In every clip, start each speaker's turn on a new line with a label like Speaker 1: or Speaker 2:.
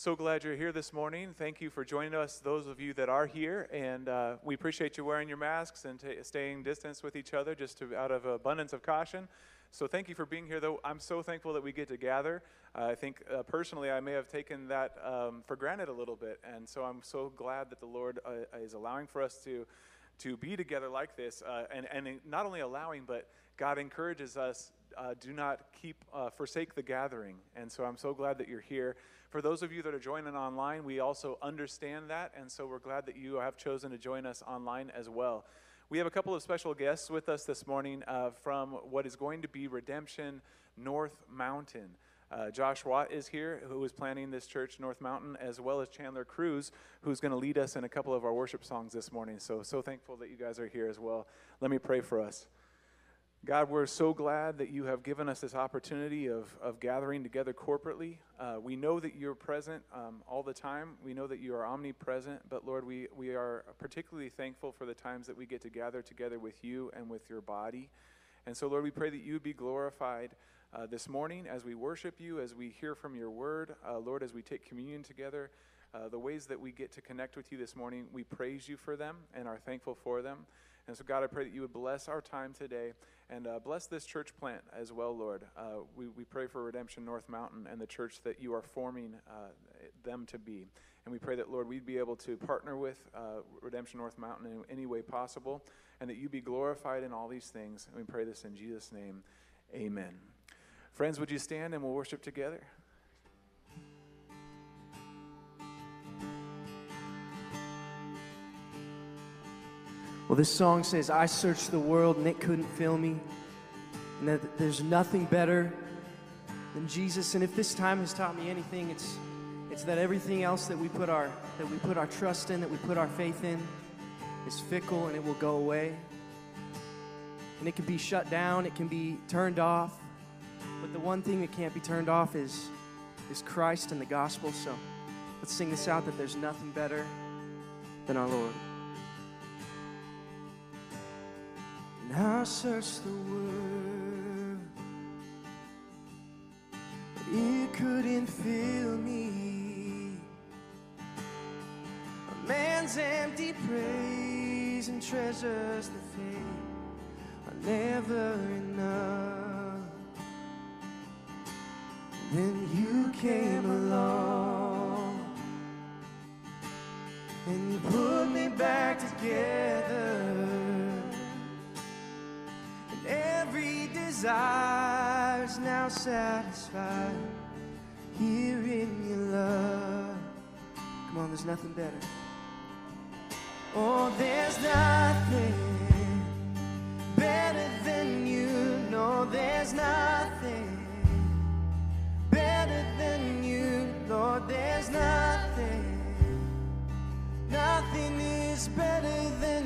Speaker 1: So glad you're here this morning. Thank you for joining us, those of you that are here. And uh, we appreciate you wearing your masks and t- staying distance with each other just to, out of abundance of caution. So thank you for being here, though. I'm so thankful that we get to gather. Uh, I think uh, personally, I may have taken that um, for granted a little bit. And so I'm so glad that the Lord uh, is allowing for us to, to be together like this. Uh, and, and not only allowing, but God encourages us uh, do not keep, forsake the gathering. And so I'm so glad that you're here. For those of you that are joining online, we also understand that, and so we're glad that you have chosen to join us online as well. We have a couple of special guests with us this morning uh, from what is going to be Redemption North Mountain. Uh, Josh Watt is here, who is planning this church, North Mountain, as well as Chandler Cruz, who's going to lead us in a couple of our worship songs this morning. So, so thankful that you guys are here as well. Let me pray for us. God, we're so glad that you have given us this opportunity of, of gathering together corporately. Uh, we know that you're present um, all the time. We know that you are omnipresent, but Lord, we, we are particularly thankful for the times that we get to gather together with you and with your body. And so, Lord, we pray that you be glorified uh, this morning as we worship you, as we hear from your word. Uh, Lord, as we take communion together, uh, the ways that we get to connect with you this morning, we praise you for them and are thankful for them. And so, God, I pray that you would bless our time today and uh, bless this church plant as well, Lord. Uh, we, we pray for Redemption North Mountain and the church that you are forming uh, them to be. And we pray that, Lord, we'd be able to partner with uh, Redemption North Mountain in any way possible and that you be glorified in all these things. And we pray this in Jesus' name. Amen. Friends, would you stand and we'll worship together?
Speaker 2: Well, this song says, I searched the world and it couldn't fill me, and that there's nothing better than Jesus. And if this time has taught me anything, it's, it's that everything else that we, put our, that we put our trust in, that we put our faith in, is fickle and it will go away. And it can be shut down, it can be turned off. But the one thing that can't be turned off is, is Christ and the gospel. So let's sing this out that there's nothing better than our Lord. And I searched the world, but it couldn't fill me. A man's empty praise and treasures the fame are never enough. Then you came along and you put me back together. Desire's now satisfied here in your love. Come on, there's nothing better. Oh, there's nothing better than you. No, there's nothing better than you. Lord, there's nothing. Nothing is better than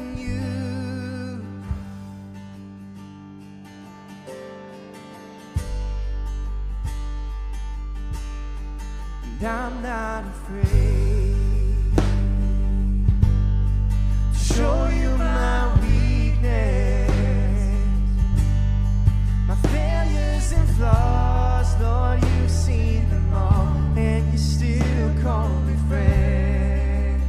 Speaker 2: I'm not afraid to show you my weakness, my failures and flaws, Lord, you've seen them all, and you still call me friend.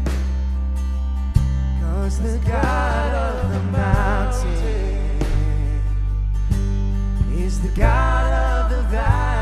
Speaker 2: Cause the God of the mountain is the God of the valley.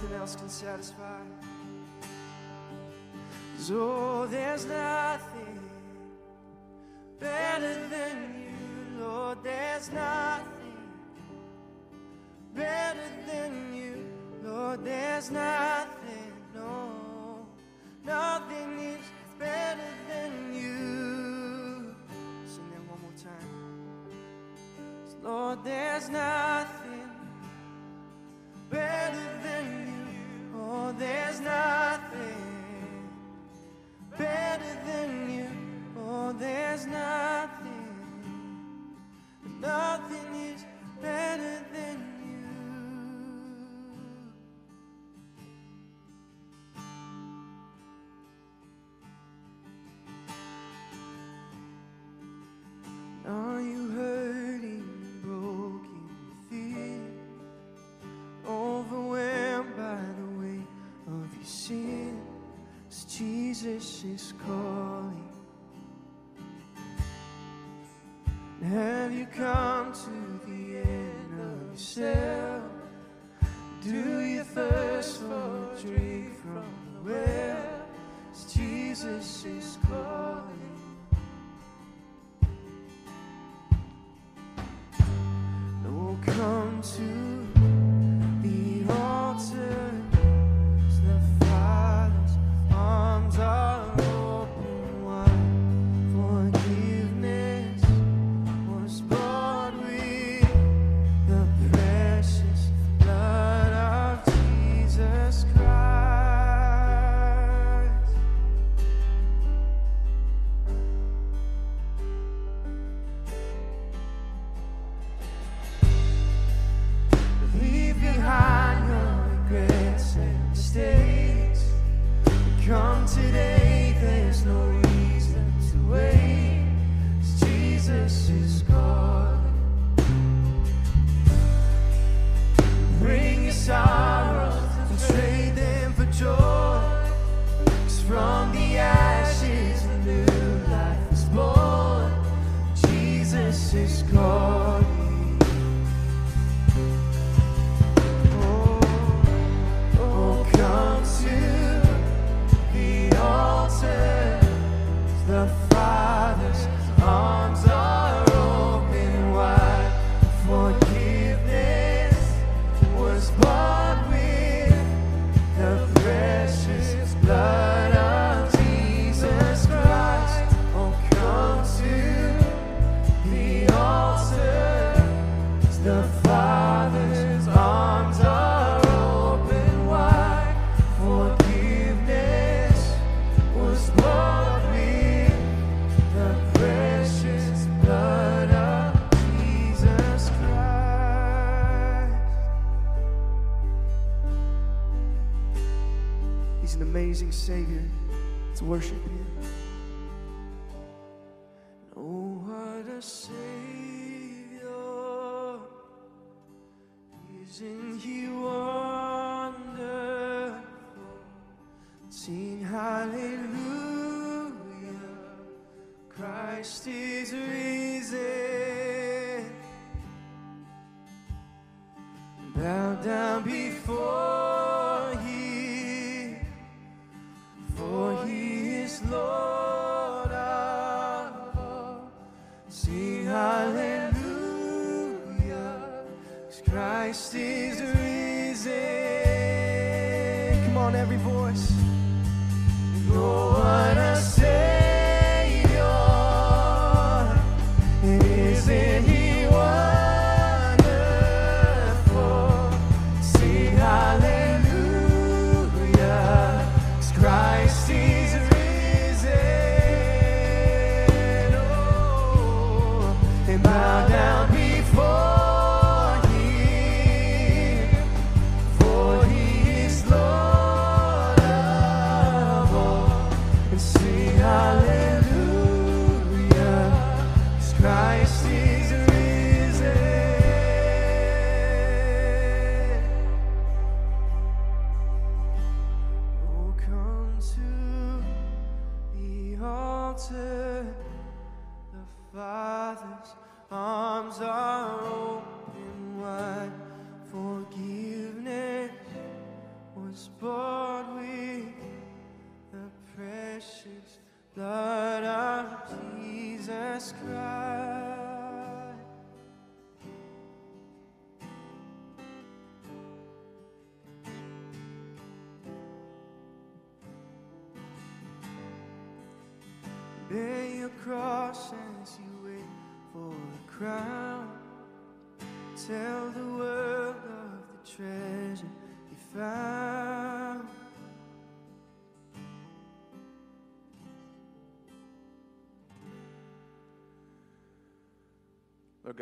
Speaker 2: nothing else can satisfy. So oh, there's nothing better than you, Lord. There's nothing better than you, Lord. There's nothing, no, nothing is better than you. Sing that one more time. So Lord, there's nothing better than Oh, there's nothing better than you. Oh, there's nothing, nothing is better than you. Christ is risen. Come on, every voice. No
Speaker 1: one.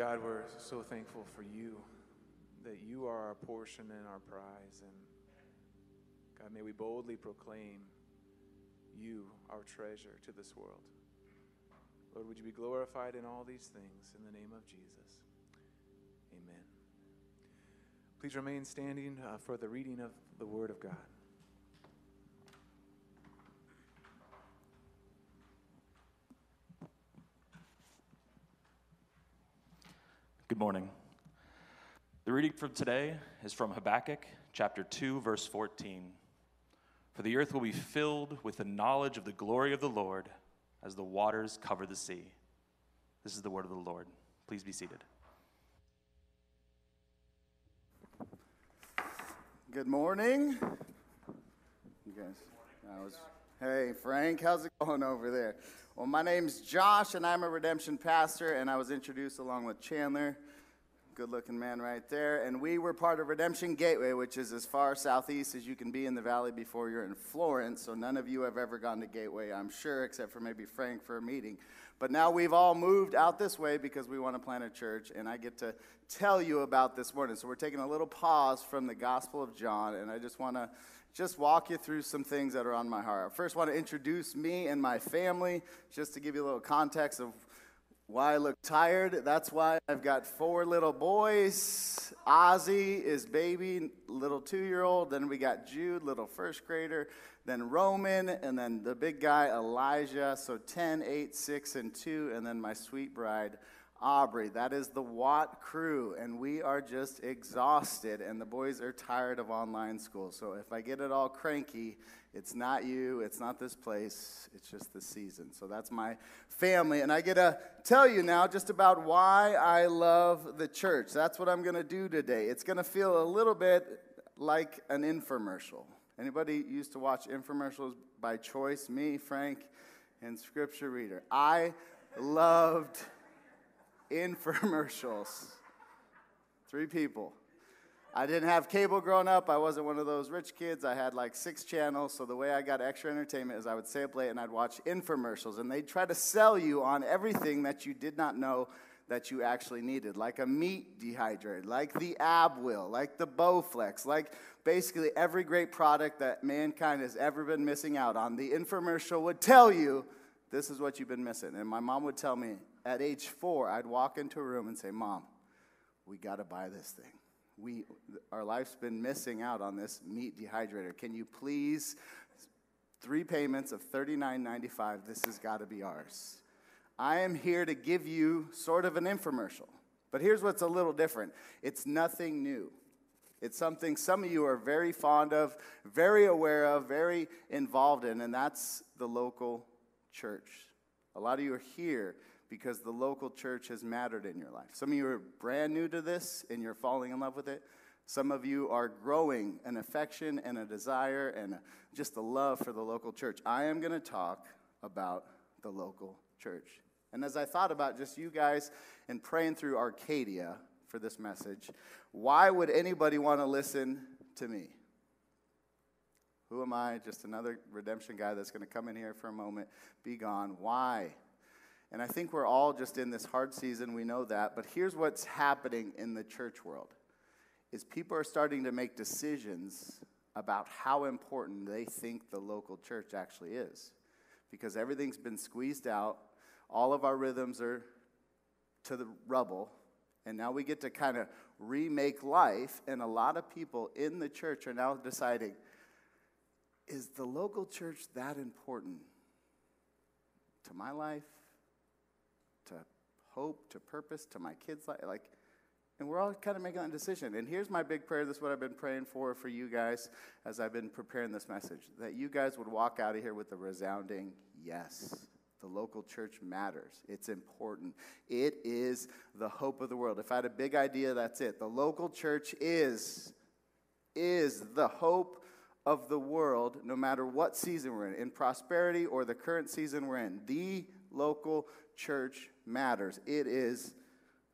Speaker 1: God, we're so thankful for you, that you are our portion and our prize. And God, may we boldly proclaim you, our treasure, to this world. Lord, would you be glorified in all these things in the name of Jesus? Amen. Please remain standing uh, for the reading of the Word of God.
Speaker 3: Good morning. The reading from today is from Habakkuk chapter 2, verse 14. For the earth will be filled with the knowledge of the glory of the Lord as the waters cover the sea. This is the word of the Lord. Please be seated.
Speaker 4: Good morning. You guys, I was, hey, Frank, how's it going over there? Well, my name's Josh, and I'm a redemption pastor, and I was introduced along with Chandler, good looking man right there. And we were part of Redemption Gateway, which is as far southeast as you can be in the valley before you're in Florence. So none of you have ever gone to Gateway, I'm sure, except for maybe Frank for a meeting. But now we've all moved out this way because we want to plant a church, and I get to tell you about this morning. So we're taking a little pause from the Gospel of John, and I just want to just walk you through some things that are on my heart. I first want to introduce me and my family, just to give you a little context of why I look tired. That's why I've got four little boys. Ozzy is baby, little two year old. Then we got Jude, little first grader. Then Roman, and then the big guy, Elijah. So 10, 8, 6, and 2. And then my sweet bride, Aubrey. That is the Watt crew, and we are just exhausted, and the boys are tired of online school. So if I get it all cranky, it's not you, it's not this place, it's just the season. So that's my family, and I get to tell you now just about why I love the church. That's what I'm going to do today. It's going to feel a little bit like an infomercial. Anybody used to watch infomercials by choice? Me, Frank, and scripture reader. I loved infomercials. Three people. I didn't have cable growing up. I wasn't one of those rich kids. I had like six channels. So the way I got extra entertainment is I would stay up late and I'd watch infomercials. And they'd try to sell you on everything that you did not know that you actually needed, like a meat dehydrator, like the Abwil, like the Bowflex, like basically every great product that mankind has ever been missing out on. The infomercial would tell you this is what you've been missing. And my mom would tell me at age four, I'd walk into a room and say, Mom, we got to buy this thing. We, our life's been missing out on this meat dehydrator. Can you please, three payments of $39.95, this has got to be ours. I am here to give you sort of an infomercial. But here's what's a little different it's nothing new. It's something some of you are very fond of, very aware of, very involved in, and that's the local church. A lot of you are here because the local church has mattered in your life. Some of you are brand new to this and you're falling in love with it. Some of you are growing an affection and a desire and just a love for the local church. I am going to talk about the local church. And as I thought about just you guys and praying through Arcadia for this message, why would anybody want to listen to me? Who am I? Just another redemption guy that's going to come in here for a moment, be gone. Why? And I think we're all just in this hard season, we know that. But here's what's happening in the church world is people are starting to make decisions about how important they think the local church actually is. Because everything's been squeezed out, all of our rhythms are to the rubble, and now we get to kind of remake life. And a lot of people in the church are now deciding is the local church that important to my life, hope, to purpose, to my kids' life? Like, And we're all kind of making that decision. And here's my big prayer. This is what I've been praying for for you guys as I've been preparing this message that you guys would walk out of here with a resounding yes. The local church matters. It's important. It is the hope of the world. If I had a big idea, that's it. The local church is is the hope of the world no matter what season we're in, in prosperity or the current season we're in. The local church matters. It is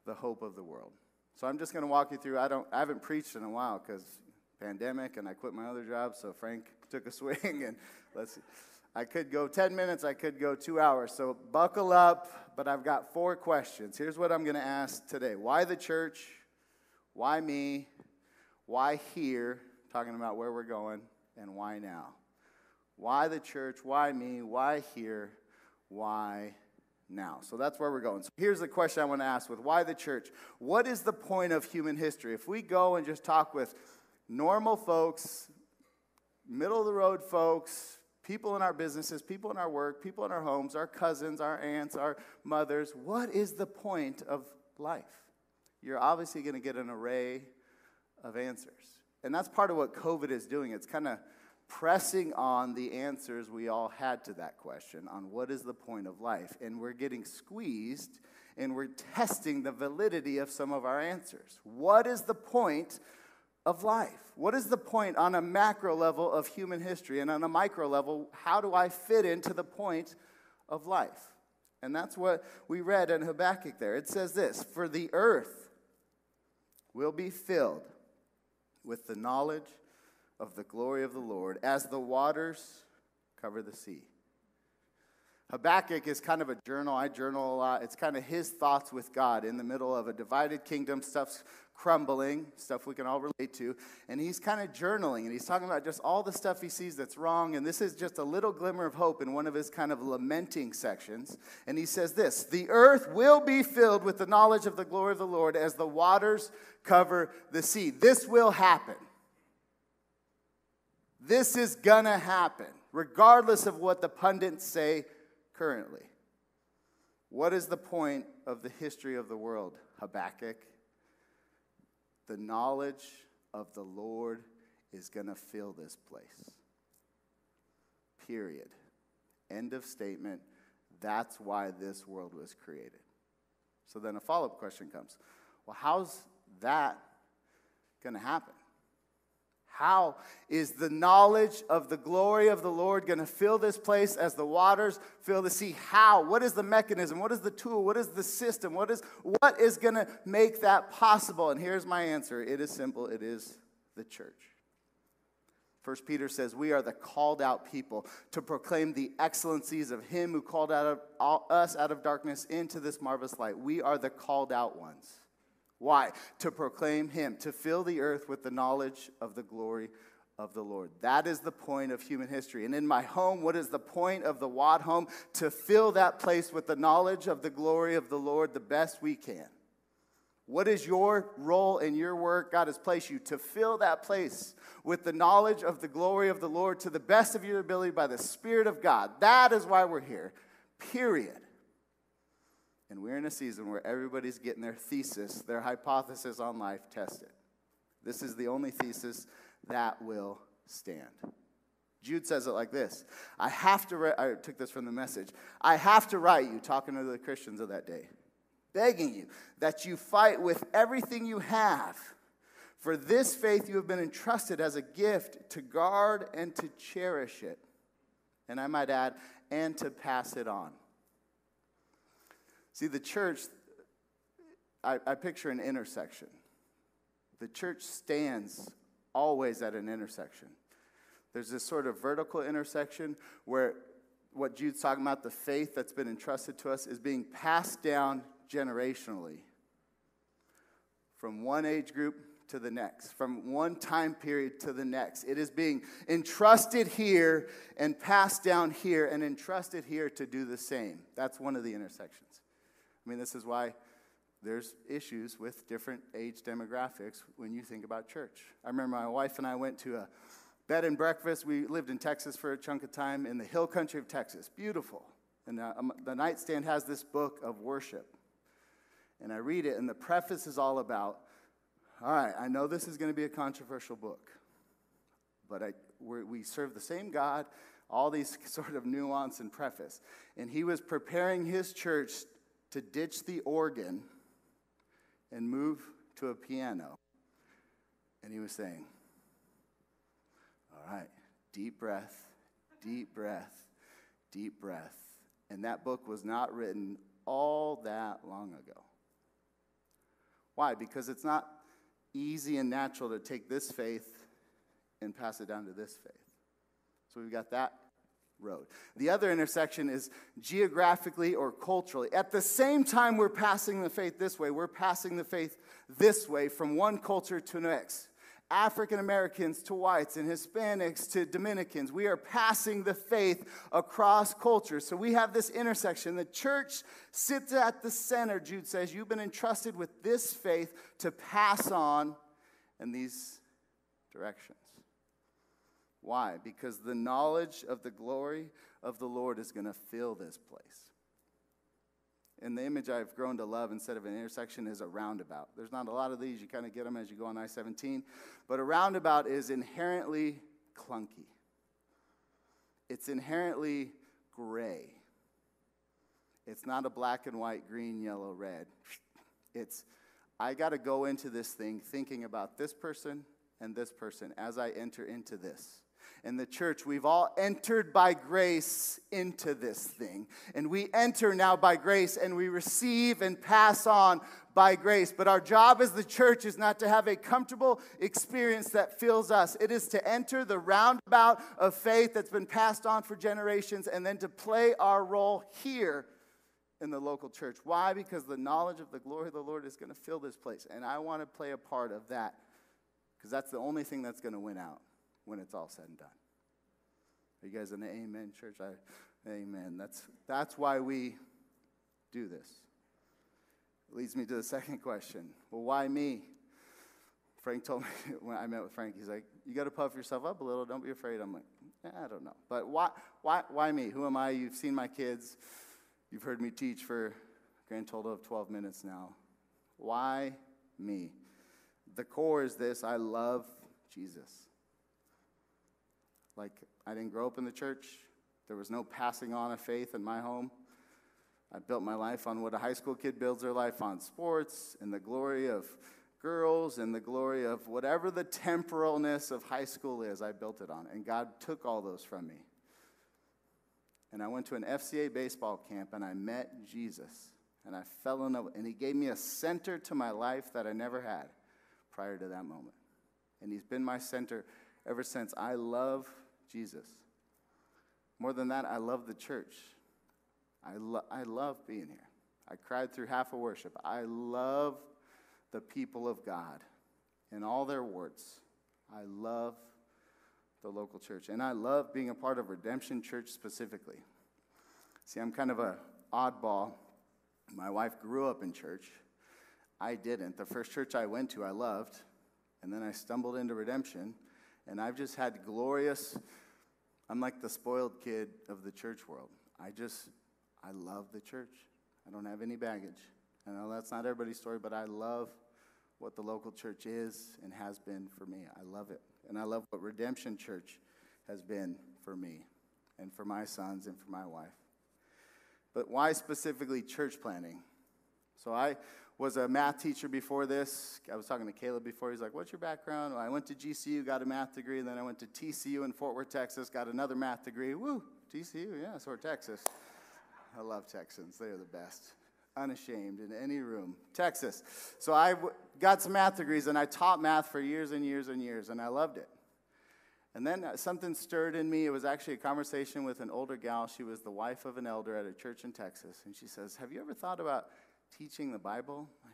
Speaker 4: the hope of the world. So I'm just going to walk you through. I don't I haven't preached in a while cuz pandemic and I quit my other job, so Frank took a swing and let's see. I could go 10 minutes, I could go 2 hours. So buckle up, but I've got four questions. Here's what I'm going to ask today. Why the church? Why me? Why here? Talking about where we're going and why now? Why the church? Why me? Why here? Why now? So that's where we're going. So here's the question I want to ask with why the church? What is the point of human history? If we go and just talk with normal folks, middle of the road folks, people in our businesses, people in our work, people in our homes, our cousins, our aunts, our mothers, what is the point of life? You're obviously going to get an array of answers. And that's part of what COVID is doing. It's kind of pressing on the answers we all had to that question on what is the point of life. And we're getting squeezed and we're testing the validity of some of our answers. What is the point of life? What is the point on a macro level of human history? And on a micro level, how do I fit into the point of life? And that's what we read in Habakkuk there. It says this For the earth will be filled with the knowledge of the glory of the Lord as the waters cover the sea. Habakkuk is kind of a journal. I journal a lot. It's kind of his thoughts with God in the middle of a divided kingdom. Stuff's crumbling, stuff we can all relate to. And he's kind of journaling and he's talking about just all the stuff he sees that's wrong. And this is just a little glimmer of hope in one of his kind of lamenting sections. And he says this The earth will be filled with the knowledge of the glory of the Lord as the waters cover the sea. This will happen. This is gonna happen, regardless of what the pundits say currently. What is the point of the history of the world, Habakkuk? The knowledge of the Lord is to fill this place. Period. End of statement. That's why this world was created. So then a follow up question comes well, how's that going to happen? How is the knowledge of the glory of the Lord going to fill this place as the waters fill the sea? How? What is the mechanism? What is the tool? What is the system? What is what is going to make that possible? And here's my answer. It is simple. It is the church. First Peter says, "We are the called out people to proclaim the excellencies of him who called out of all, us out of darkness into this marvelous light. We are the called out ones." Why? To proclaim Him, to fill the earth with the knowledge of the glory of the Lord. That is the point of human history. And in my home, what is the point of the Watt home? To fill that place with the knowledge of the glory of the Lord the best we can. What is your role in your work? God has placed you to fill that place with the knowledge of the glory of the Lord to the best of your ability by the Spirit of God. That is why we're here, period. And we're in a season where everybody's getting their thesis, their hypothesis on life tested. This is the only thesis that will stand. Jude says it like this I have to, write, I took this from the message. I have to write you, talking to the Christians of that day, begging you that you fight with everything you have. For this faith you have been entrusted as a gift to guard and to cherish it. And I might add, and to pass it on. See, the church, I, I picture an intersection. The church stands always at an intersection. There's this sort of vertical intersection where what Jude's talking about, the faith that's been entrusted to us, is being passed down generationally from one age group to the next, from one time period to the next. It is being entrusted here and passed down here and entrusted here to do the same. That's one of the intersections. I mean, this is why there's issues with different age demographics when you think about church. I remember my wife and I went to a bed and breakfast. We lived in Texas for a chunk of time in the hill country of Texas. Beautiful. And uh, um, the nightstand has this book of worship. And I read it, and the preface is all about All right, I know this is going to be a controversial book, but I, we serve the same God, all these sort of nuance and preface. And he was preparing his church to ditch the organ and move to a piano. And he was saying, All right, deep breath, deep breath, deep breath. And that book was not written all that long ago. Why? Because it's not easy and natural to take this faith and pass it down to this faith. So we've got that road. The other intersection is geographically or culturally. At the same time, we're passing the faith this way, we're passing the faith this way from one culture to the next. African Americans to whites and Hispanics to Dominicans. We are passing the faith across cultures. So we have this intersection. The church sits at the center, Jude says. You've been entrusted with this faith to pass on in these directions. Why? Because the knowledge of the glory of the Lord is going to fill this place. And the image I've grown to love instead of an intersection is a roundabout. There's not a lot of these. You kind of get them as you go on I 17. But a roundabout is inherently clunky, it's inherently gray. It's not a black and white, green, yellow, red. It's, I got to go into this thing thinking about this person and this person as I enter into this in the church, we've all entered by grace into this thing. And we enter now by grace and we receive and pass on by grace. But our job as the church is not to have a comfortable experience that fills us, it is to enter the roundabout of faith that's been passed on for generations and then to play our role here in the local church. Why? Because the knowledge of the glory of the Lord is going to fill this place. And I want to play a part of that because that's the only thing that's going to win out when it's all said and done. Are you guys an amen, church? I, amen. That's, that's why we do this. It leads me to the second question. Well, why me? Frank told me when I met with Frank, he's like, you got to puff yourself up a little. Don't be afraid. I'm like, I don't know. But why, why, why me? Who am I? You've seen my kids. You've heard me teach for a grand total of 12 minutes now. Why me? The core is this I love Jesus. Like, I didn't grow up in the church. There was no passing on of faith in my home. I built my life on what a high school kid builds their life on sports and the glory of girls and the glory of whatever the temporalness of high school is, I built it on. And God took all those from me. And I went to an FCA baseball camp and I met Jesus. And I fell in love, and He gave me a center to my life that I never had prior to that moment. And He's been my center ever since. I love Jesus. More than that, I love the church. I, lo- I love being here. I cried through half of worship. I love the people of God in all their words. I love the local church. And I love being a part of Redemption Church specifically. See, I'm kind of a oddball. My wife grew up in church. I didn't. The first church I went to, I loved. And then I stumbled into Redemption. And I've just had glorious, I'm like the spoiled kid of the church world. I just, I love the church. I don't have any baggage. I know that's not everybody's story, but I love what the local church is and has been for me. I love it. And I love what Redemption Church has been for me and for my sons and for my wife. But why specifically church planting? So I was a math teacher before this. I was talking to Caleb before. He's like, What's your background? Well, I went to GCU, got a math degree, then I went to TCU in Fort Worth, Texas, got another math degree. Woo, TCU, yeah, Fort Texas. I love Texans, they are the best. Unashamed in any room. Texas. So I w- got some math degrees, and I taught math for years and years and years, and I loved it. And then uh, something stirred in me. It was actually a conversation with an older gal. She was the wife of an elder at a church in Texas. And she says, Have you ever thought about teaching the Bible. Like,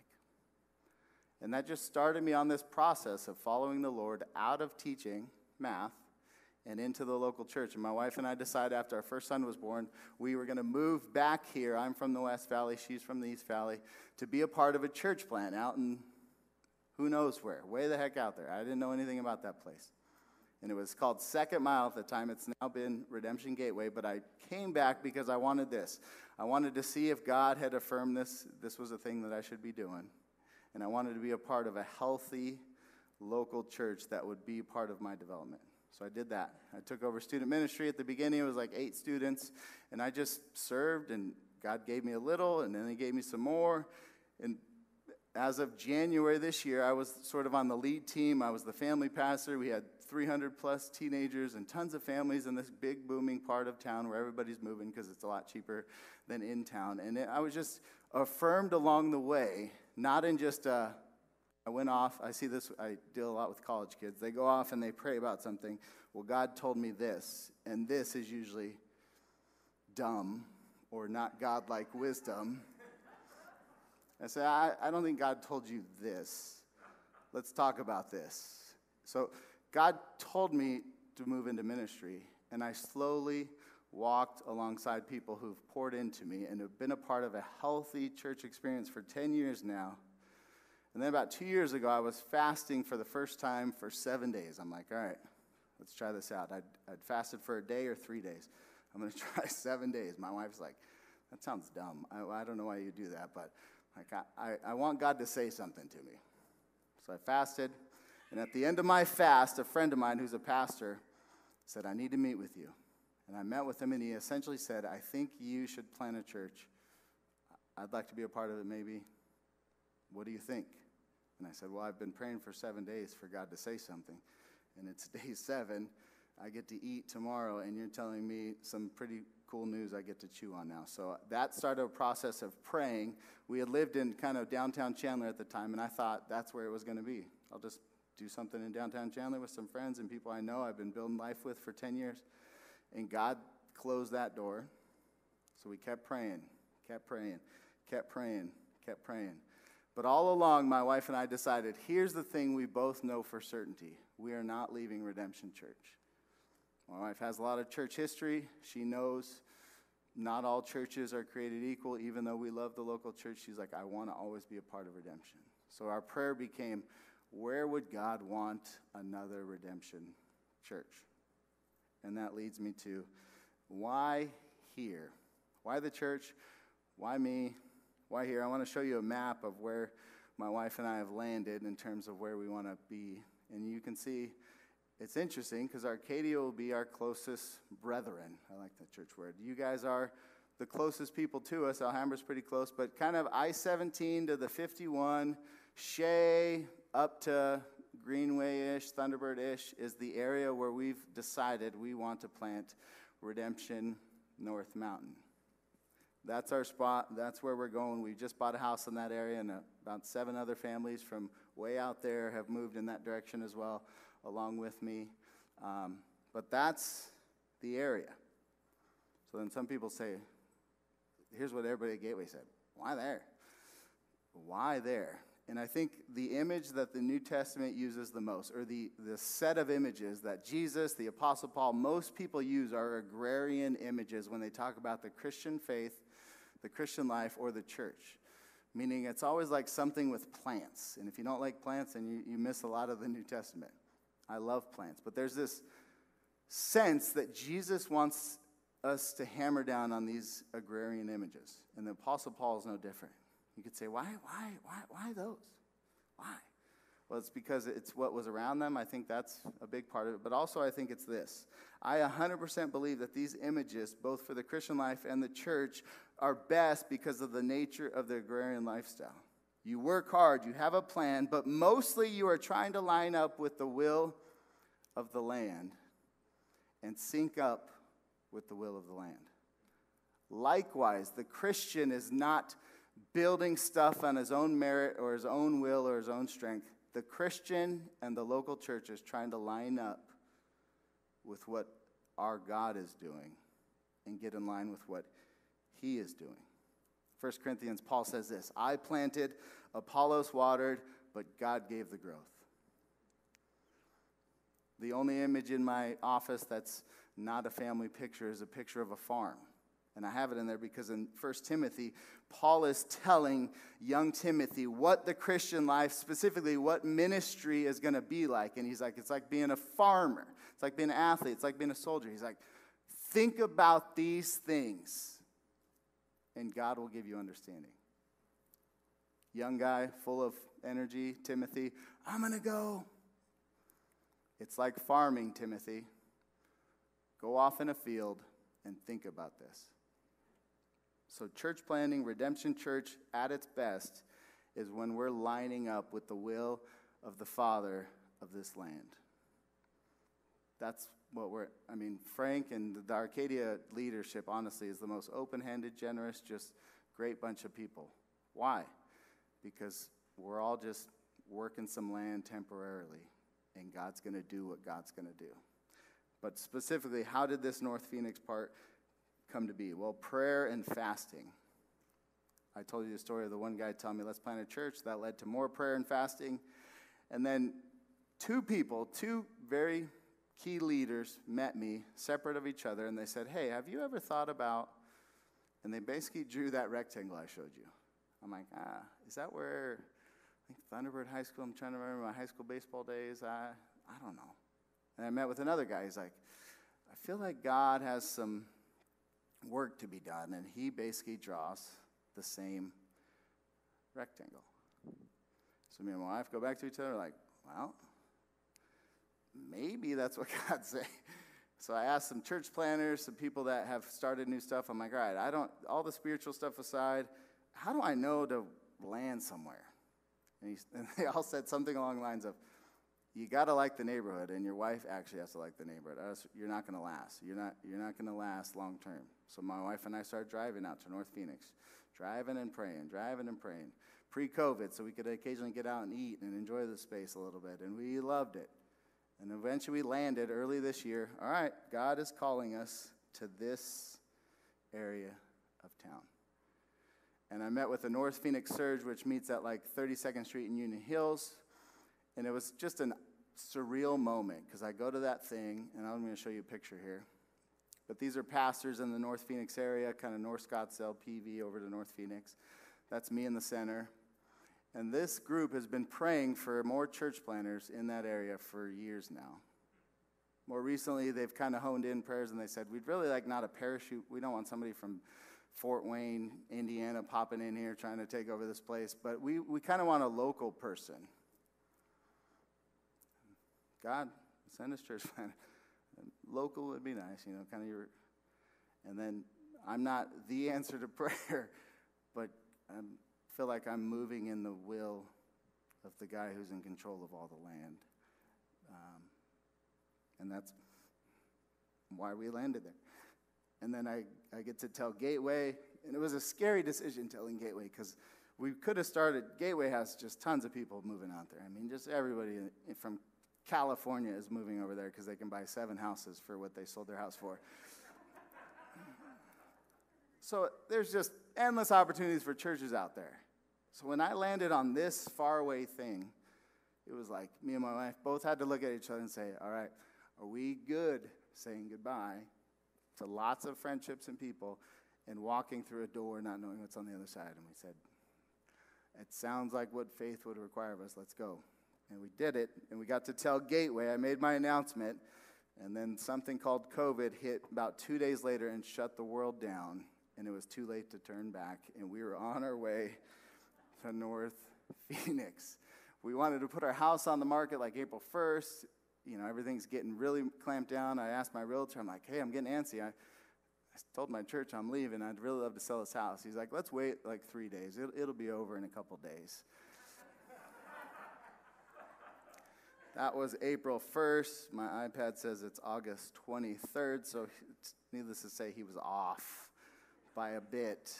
Speaker 4: and that just started me on this process of following the Lord out of teaching math and into the local church. And my wife and I decided after our first son was born, we were going to move back here. I'm from the West Valley, she's from the East Valley, to be a part of a church plant out in who knows where, way the heck out there. I didn't know anything about that place. And it was called Second Mile at the time. It's now been Redemption Gateway, but I came back because I wanted this. I wanted to see if God had affirmed this, this was a thing that I should be doing. And I wanted to be a part of a healthy local church that would be part of my development. So I did that. I took over student ministry. At the beginning, it was like eight students, and I just served, and God gave me a little, and then He gave me some more. And as of January this year, I was sort of on the lead team. I was the family pastor. We had 300 plus teenagers and tons of families in this big booming part of town where everybody's moving because it's a lot cheaper than in town. And I was just affirmed along the way, not in just a, I went off, I see this, I deal a lot with college kids. They go off and they pray about something. Well, God told me this, and this is usually dumb or not godlike wisdom. I said, I, I don't think God told you this. Let's talk about this. So, God told me to move into ministry, and I slowly walked alongside people who've poured into me and have been a part of a healthy church experience for 10 years now. And then about two years ago, I was fasting for the first time for seven days. I'm like, all right, let's try this out. I'd, I'd fasted for a day or three days. I'm going to try seven days. My wife's like, that sounds dumb. I, I don't know why you do that, but like I, I, I want God to say something to me. So I fasted. And at the end of my fast, a friend of mine who's a pastor said, I need to meet with you. And I met with him, and he essentially said, I think you should plant a church. I'd like to be a part of it, maybe. What do you think? And I said, Well, I've been praying for seven days for God to say something. And it's day seven. I get to eat tomorrow, and you're telling me some pretty cool news I get to chew on now. So that started a process of praying. We had lived in kind of downtown Chandler at the time, and I thought that's where it was going to be. I'll just do something in downtown Chandler with some friends and people I know I've been building life with for 10 years. And God closed that door. So we kept praying, kept praying, kept praying, kept praying. But all along, my wife and I decided here's the thing we both know for certainty we are not leaving Redemption Church. My wife has a lot of church history. She knows not all churches are created equal, even though we love the local church. She's like, I want to always be a part of redemption. So our prayer became, where would God want another redemption church? And that leads me to why here? Why the church? Why me? Why here? I want to show you a map of where my wife and I have landed in terms of where we want to be. And you can see it's interesting because Arcadia will be our closest brethren. I like that church word. You guys are the closest people to us. Alhambra's pretty close, but kind of I 17 to the 51, Shea, up to Greenway ish, Thunderbird ish, is the area where we've decided we want to plant Redemption North Mountain. That's our spot. That's where we're going. We just bought a house in that area, and about seven other families from way out there have moved in that direction as well, along with me. Um, but that's the area. So then some people say, here's what everybody at Gateway said why there? Why there? And I think the image that the New Testament uses the most, or the, the set of images that Jesus, the Apostle Paul, most people use are agrarian images when they talk about the Christian faith, the Christian life, or the church. Meaning it's always like something with plants. And if you don't like plants, then you, you miss a lot of the New Testament. I love plants. But there's this sense that Jesus wants us to hammer down on these agrarian images. And the Apostle Paul is no different. You could say, why, why, why, why those? Why? Well, it's because it's what was around them. I think that's a big part of it. But also, I think it's this. I 100% believe that these images, both for the Christian life and the church, are best because of the nature of the agrarian lifestyle. You work hard, you have a plan, but mostly you are trying to line up with the will of the land and sync up with the will of the land. Likewise, the Christian is not building stuff on his own merit or his own will or his own strength. The Christian and the local church is trying to line up with what our God is doing and get in line with what he is doing. 1 Corinthians, Paul says this I planted, Apollos watered, but God gave the growth. The only image in my office that's not a family picture is a picture of a farm. And I have it in there because in 1 Timothy, Paul is telling young Timothy what the Christian life, specifically what ministry is going to be like. And he's like, it's like being a farmer, it's like being an athlete, it's like being a soldier. He's like, think about these things, and God will give you understanding. young guy, full of energy, Timothy, I'm going to go. It's like farming, Timothy. Go off in a field and think about this. So, church planting, Redemption Church at its best, is when we're lining up with the will of the Father of this land. That's what we're, I mean, Frank and the Arcadia leadership, honestly, is the most open handed, generous, just great bunch of people. Why? Because we're all just working some land temporarily, and God's going to do what God's going to do. But specifically, how did this North Phoenix part come to be? Well, prayer and fasting. I told you the story of the one guy telling me, let's plant a church. That led to more prayer and fasting. And then two people, two very key leaders, met me separate of each other, and they said, Hey, have you ever thought about? And they basically drew that rectangle I showed you. I'm like, ah, is that where I think Thunderbird High School? I'm trying to remember my high school baseball days. I, I don't know. And I met with another guy. He's like, I feel like God has some work to be done, and he basically draws the same rectangle. So me and my wife go back to each other, like, well, maybe that's what God's saying. So I asked some church planters, some people that have started new stuff. I'm like, all right, I don't, all the spiritual stuff aside, how do I know to land somewhere? And, and they all said something along the lines of, you got to like the neighborhood, and your wife actually has to like the neighborhood. Else you're not going to last. You're not, you're not going to last long term. So my wife and I started driving out to North Phoenix, driving and praying, driving and praying. Pre COVID, so we could occasionally get out and eat and enjoy the space a little bit, and we loved it. And eventually we landed early this year. All right, God is calling us to this area of town. And I met with the North Phoenix Surge, which meets at like 32nd Street in Union Hills. And it was just a surreal moment because I go to that thing, and I'm going to show you a picture here. But these are pastors in the North Phoenix area, kind of North Scottsdale, PV over to North Phoenix. That's me in the center. And this group has been praying for more church planters in that area for years now. More recently, they've kind of honed in prayers and they said, We'd really like not a parachute. We don't want somebody from Fort Wayne, Indiana, popping in here trying to take over this place, but we, we kind of want a local person. God, send us church planter. Local would be nice, you know, kind of your. And then I'm not the answer to prayer, but I feel like I'm moving in the will of the guy who's in control of all the land. Um, and that's why we landed there. And then I, I get to tell Gateway, and it was a scary decision telling Gateway because we could have started. Gateway has just tons of people moving out there. I mean, just everybody from California is moving over there because they can buy seven houses for what they sold their house for. so there's just endless opportunities for churches out there. So when I landed on this faraway thing, it was like me and my wife both had to look at each other and say, All right, are we good saying goodbye to lots of friendships and people and walking through a door not knowing what's on the other side? And we said, It sounds like what faith would require of us. Let's go. And we did it, and we got to tell Gateway. I made my announcement, and then something called COVID hit about two days later and shut the world down, and it was too late to turn back, and we were on our way to North Phoenix. We wanted to put our house on the market like April 1st. You know, everything's getting really clamped down. I asked my realtor, I'm like, hey, I'm getting antsy. I, I told my church I'm leaving. I'd really love to sell this house. He's like, let's wait like three days. It'll, it'll be over in a couple days. That was April 1st. My iPad says it's August 23rd, so needless to say, he was off by a bit.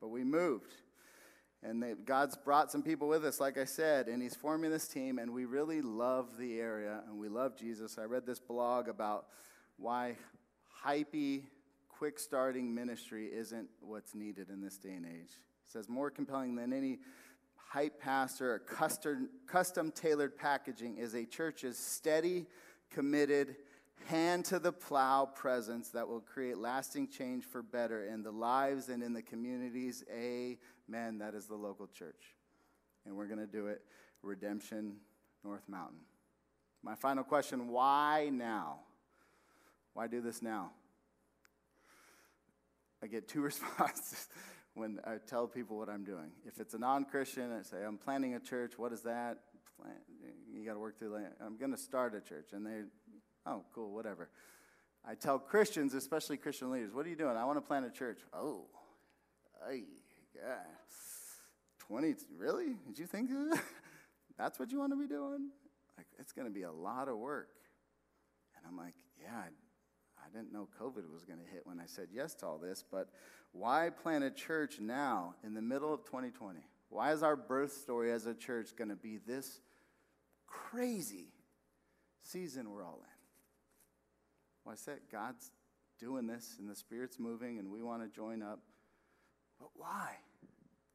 Speaker 4: But we moved. And they, God's brought some people with us, like I said, and He's forming this team, and we really love the area and we love Jesus. I read this blog about why hypey, quick starting ministry isn't what's needed in this day and age. It says, more compelling than any hype pastor or custom, custom tailored packaging is a church's steady, committed, hand to the plow presence that will create lasting change for better in the lives and in the communities. Amen. That is the local church. And we're going to do it Redemption North Mountain. My final question why now? Why do this now? I get two responses. when I tell people what I'm doing. If it's a non Christian, I say, I'm planning a church. What is that? You got to work through that. I'm going to start a church. And they, oh, cool, whatever. I tell Christians, especially Christian leaders, what are you doing? I want to plant a church. Oh, ay, yeah. 20, really? Did you think that's what you want to be doing? Like, it's going to be a lot of work. And I'm like, yeah, I, I didn't know COVID was going to hit when I said yes to all this, but why plant a church now in the middle of 2020? Why is our birth story as a church going to be this crazy season we're all in? Well, I said God's doing this and the Spirit's moving and we want to join up. But why?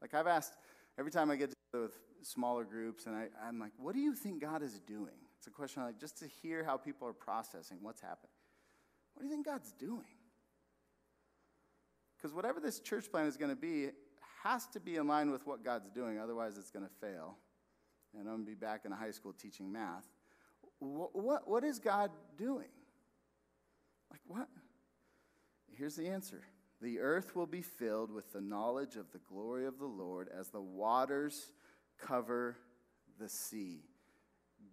Speaker 4: Like I've asked every time I get together with smaller groups and I, I'm like, what do you think God is doing? It's a question like just to hear how people are processing what's happening. What do you think God's doing? Because whatever this church plant is going to be has to be in line with what God's doing, otherwise, it's going to fail. And I'm going to be back in high school teaching math. What, what, what is God doing? Like, what? Here's the answer The earth will be filled with the knowledge of the glory of the Lord as the waters cover the sea.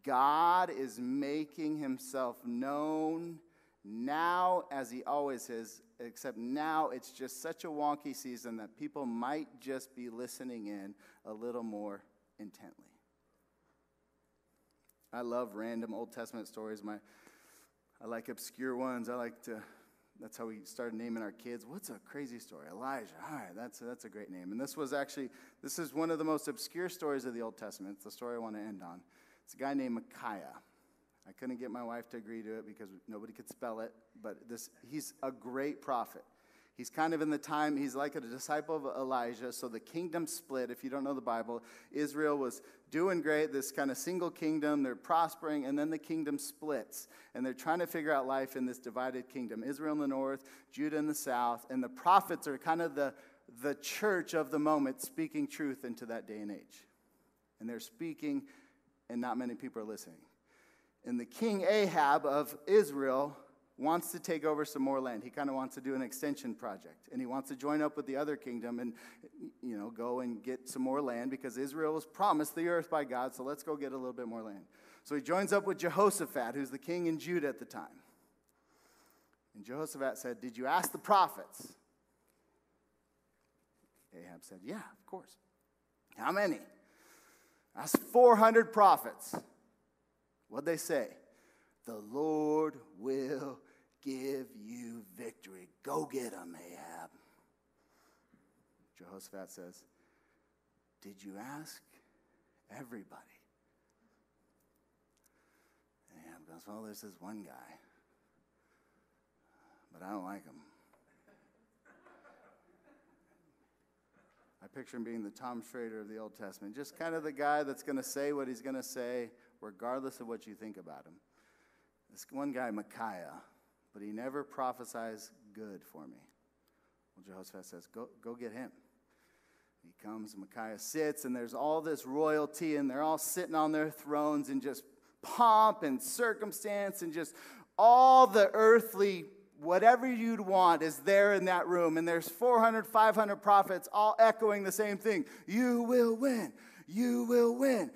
Speaker 4: God is making himself known now as he always is, except now it's just such a wonky season that people might just be listening in a little more intently. I love random Old Testament stories. My, I like obscure ones. I like to, that's how we started naming our kids. What's a crazy story? Elijah. All right, that's, that's a great name. And this was actually, this is one of the most obscure stories of the Old Testament. It's the story I want to end on. It's a guy named Micaiah. I couldn't get my wife to agree to it because nobody could spell it, but this, he's a great prophet. He's kind of in the time, he's like a disciple of Elijah. So the kingdom split. If you don't know the Bible, Israel was doing great, this kind of single kingdom. They're prospering, and then the kingdom splits. And they're trying to figure out life in this divided kingdom Israel in the north, Judah in the south. And the prophets are kind of the, the church of the moment, speaking truth into that day and age. And they're speaking, and not many people are listening. And the king Ahab of Israel wants to take over some more land. He kind of wants to do an extension project. And he wants to join up with the other kingdom and, you know, go and get some more land because Israel was promised the earth by God, so let's go get a little bit more land. So he joins up with Jehoshaphat, who's the king in Judah at the time. And Jehoshaphat said, Did you ask the prophets? Ahab said, Yeah, of course. How many? Asked 400 prophets. What'd they say? The Lord will give you victory. Go get him, Ahab. Jehoshaphat says, Did you ask everybody? Ahab goes, Well, there's this one guy, but I don't like him. I picture him being the Tom Schrader of the Old Testament, just kind of the guy that's going to say what he's going to say, regardless of what you think about him. This one guy, Micaiah, but he never prophesies good for me. Well, Jehoshaphat says, Go, go get him. He comes, Micaiah sits, and there's all this royalty, and they're all sitting on their thrones in just pomp and circumstance, and just all the earthly, whatever you'd want is there in that room. And there's 400, 500 prophets all echoing the same thing You will win. You will win.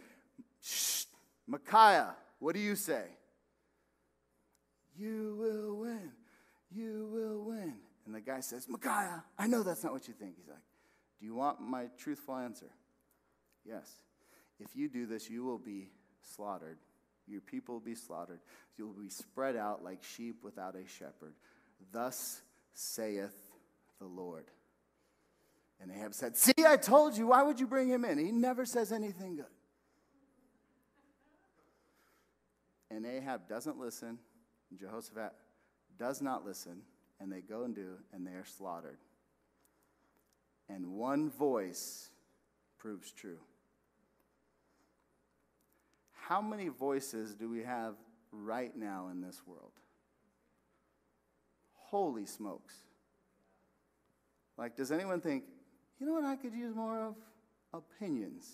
Speaker 4: Shh. Micaiah, what do you say? You will win. You will win. And the guy says, Micaiah, I know that's not what you think. He's like, Do you want my truthful answer? Yes. If you do this, you will be slaughtered. Your people will be slaughtered. You will be spread out like sheep without a shepherd. Thus saith the Lord. And Ahab said, See, I told you. Why would you bring him in? He never says anything good. And Ahab doesn't listen. And Jehoshaphat does not listen. And they go and do, and they are slaughtered. And one voice proves true. How many voices do we have right now in this world? Holy smokes. Like, does anyone think, you know what I could use more of? Opinions.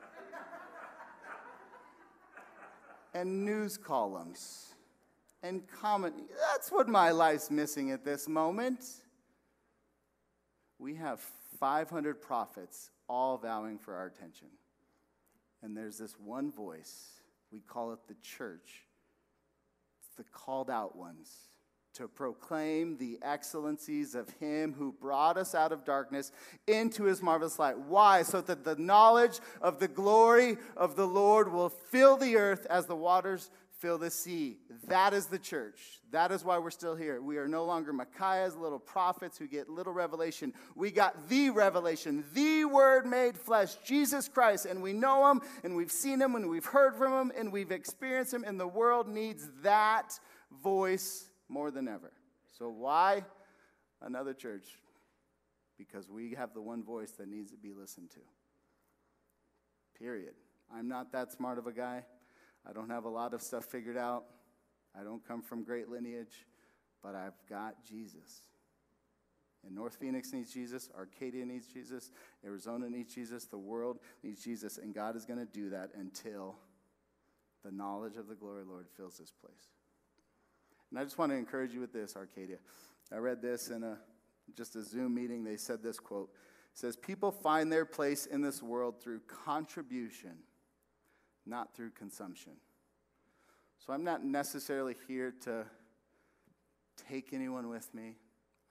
Speaker 4: and news columns and comment. That's what my life's missing at this moment. we have 500 prophets all vowing for our attention. And there's this one voice, we call it the church. It's the called out ones to proclaim the excellencies of him who brought us out of darkness into his marvelous light. Why? So that the knowledge of the glory of the Lord will fill the earth as the waters fill the sea. That is the church. That is why we're still here. We are no longer Micaiah's little prophets who get little revelation. We got the revelation, the word made flesh, Jesus Christ, and we know him, and we've seen him, and we've heard from him, and we've experienced him, and the world needs that voice more than ever. So, why another church? Because we have the one voice that needs to be listened to. Period. I'm not that smart of a guy. I don't have a lot of stuff figured out. I don't come from great lineage, but I've got Jesus. And North Phoenix needs Jesus, Arcadia needs Jesus, Arizona needs Jesus, the world needs Jesus, and God is going to do that until the knowledge of the glory Lord fills this place. And I just want to encourage you with this, Arcadia. I read this in a just a Zoom meeting. They said this quote. It says, People find their place in this world through contribution not through consumption. So I'm not necessarily here to take anyone with me.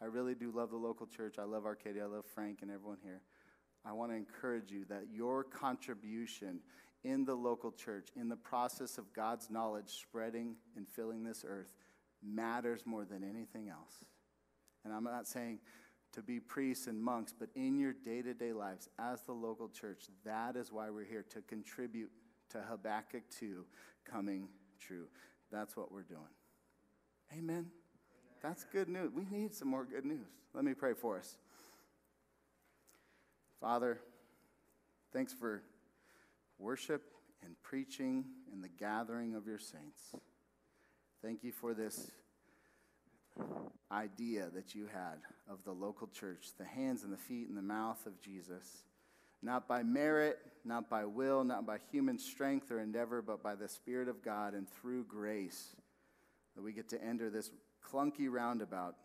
Speaker 4: I really do love the local church. I love Arcadia. I love Frank and everyone here. I want to encourage you that your contribution in the local church, in the process of God's knowledge spreading and filling this earth, matters more than anything else. And I'm not saying to be priests and monks, but in your day to day lives as the local church, that is why we're here to contribute to Habakkuk 2 coming true. That's what we're doing. Amen. That's good news. We need some more good news. Let me pray for us. Father, thanks for worship and preaching and the gathering of your saints. Thank you for this idea that you had of the local church, the hands and the feet and the mouth of Jesus not by merit, not by will, not by human strength or endeavor, but by the Spirit of God and through grace that we get to enter this clunky roundabout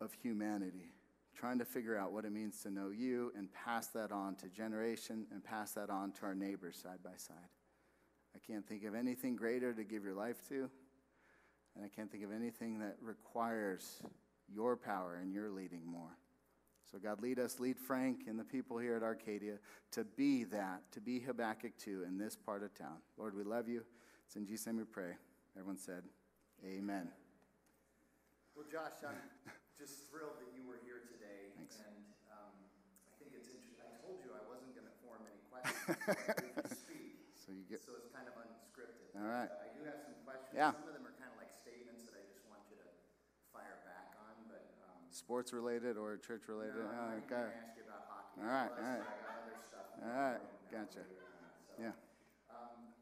Speaker 4: of humanity, trying to figure out what it means to know you and pass that on to generation and pass that on to our neighbors side by side. I can't think of anything greater to give your life to, and I can't think of anything that requires your power and your leading more. So, God, lead us, lead Frank and the people here at Arcadia to be that, to be Habakkuk 2 in this part of town. Lord, we love you. It's in Jesus' name we pray. Everyone said, Amen.
Speaker 5: Well, Josh, I'm just thrilled that you were here today.
Speaker 4: Thanks.
Speaker 5: And um, I think it's interesting. I told you I wasn't going to form any questions but you speak.
Speaker 4: So you get,
Speaker 5: So it's kind of unscripted.
Speaker 4: All right.
Speaker 5: Uh, I do have some questions.
Speaker 4: Yeah.
Speaker 5: Some of them are kind of like statements that I just want you to fire back on. But um,
Speaker 4: sports related or church related?
Speaker 5: no,
Speaker 4: Oh, okay.
Speaker 5: ask you about hockey.
Speaker 4: All right, all right.
Speaker 5: I got other stuff.
Speaker 4: All right, gotcha.
Speaker 5: later so.
Speaker 4: Yeah.
Speaker 5: Um,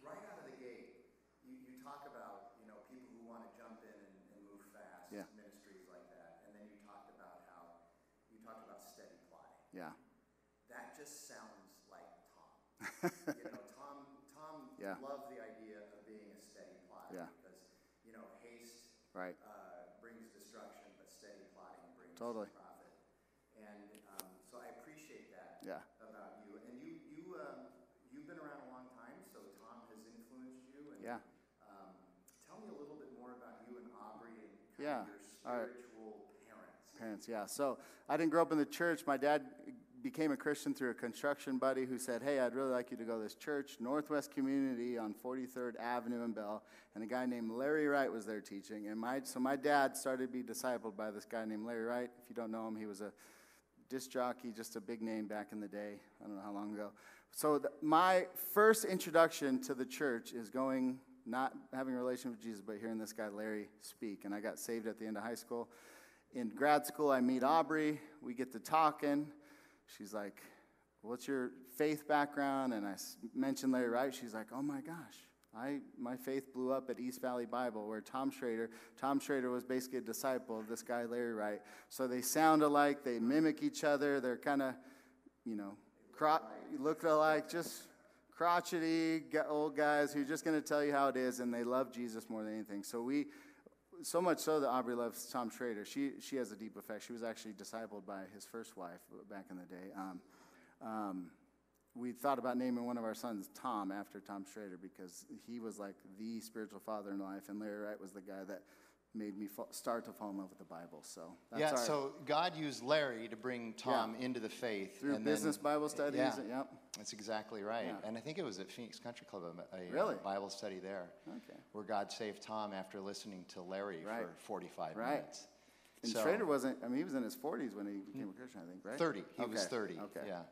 Speaker 5: right out of the gate, you, you talk about you know people who want to jump in and, and move fast,
Speaker 4: Yeah.
Speaker 5: ministries like that, and then you talked about how you talked about steady plotting.
Speaker 4: Yeah.
Speaker 5: That just sounds like Tom. you know, Tom Tom
Speaker 4: Yeah.
Speaker 5: loved the idea of being a steady plotter
Speaker 4: Yeah.
Speaker 5: because you know haste
Speaker 4: Right.
Speaker 5: uh, brings destruction, but steady plotting brings
Speaker 4: Totally.
Speaker 5: profit. And um, so I appreciate that
Speaker 4: Yeah.
Speaker 5: about you. And you you um, you've been around a long time, so Tom has influenced you. And,
Speaker 4: Yeah.
Speaker 5: Um, tell me a little bit more about you and Aubrey and kind
Speaker 4: Yeah.
Speaker 5: of your
Speaker 4: All right.
Speaker 5: spiritual parents.
Speaker 4: Parents, yeah. So I didn't grow up in the church. My dad became a Christian through a construction buddy who said, Hey, I'd really like you to go to this church, Northwest Community on 43rd Avenue in Bell. And a guy named Larry Wright was there teaching. And my, so my dad started to be discipled by this guy named Larry Wright. If you don't know him, he was a disc jockey, just a big name back in the day. I don't know how long ago. So the, my first introduction to the church is going, not having a relationship with Jesus, but hearing this guy Larry speak. And I got saved at the end of high school. In grad school, I meet Aubrey. We get to talking. She's like, "What's your faith background?" And I mentioned Larry Wright. She's like, "Oh my gosh." I, my faith blew up at East Valley Bible, where Tom Schrader, Tom Schrader was basically a disciple of this guy, Larry Wright. So they sound alike, they mimic each other, they're kind of, you know, cro- look alike, just crotchety old guys who are just going to tell you how it is, and they love Jesus more than anything. So we, so much so that Aubrey loves Tom Schrader. She, she has a deep effect. She was actually discipled by his first wife back in the day. Um, um, we thought about naming one of our sons Tom after Tom Schrader because he was like the spiritual father in life, and Larry Wright was the guy that made me start to fall in love with the Bible. So that's
Speaker 5: yeah,
Speaker 4: our,
Speaker 5: so God used Larry to bring Tom into the faith.
Speaker 4: through
Speaker 5: and then-
Speaker 4: business Bible studies.
Speaker 5: Yeah,
Speaker 4: and- yep.
Speaker 5: that's exactly right.
Speaker 4: Yeah.
Speaker 5: And I think it was at Phoenix Country Club, a, a uh,
Speaker 4: Really?
Speaker 5: Bible study there,
Speaker 4: Okay.
Speaker 5: where God saved Tom after listening to Larry
Speaker 4: Right.
Speaker 5: for 45
Speaker 4: Right.
Speaker 5: minutes.
Speaker 4: And
Speaker 5: So-
Speaker 4: Schrader wasn't. I mean, he was in his 40s when he became a Christian. I think, right?
Speaker 5: 30. He was 30.
Speaker 4: Okay.
Speaker 5: Yeah.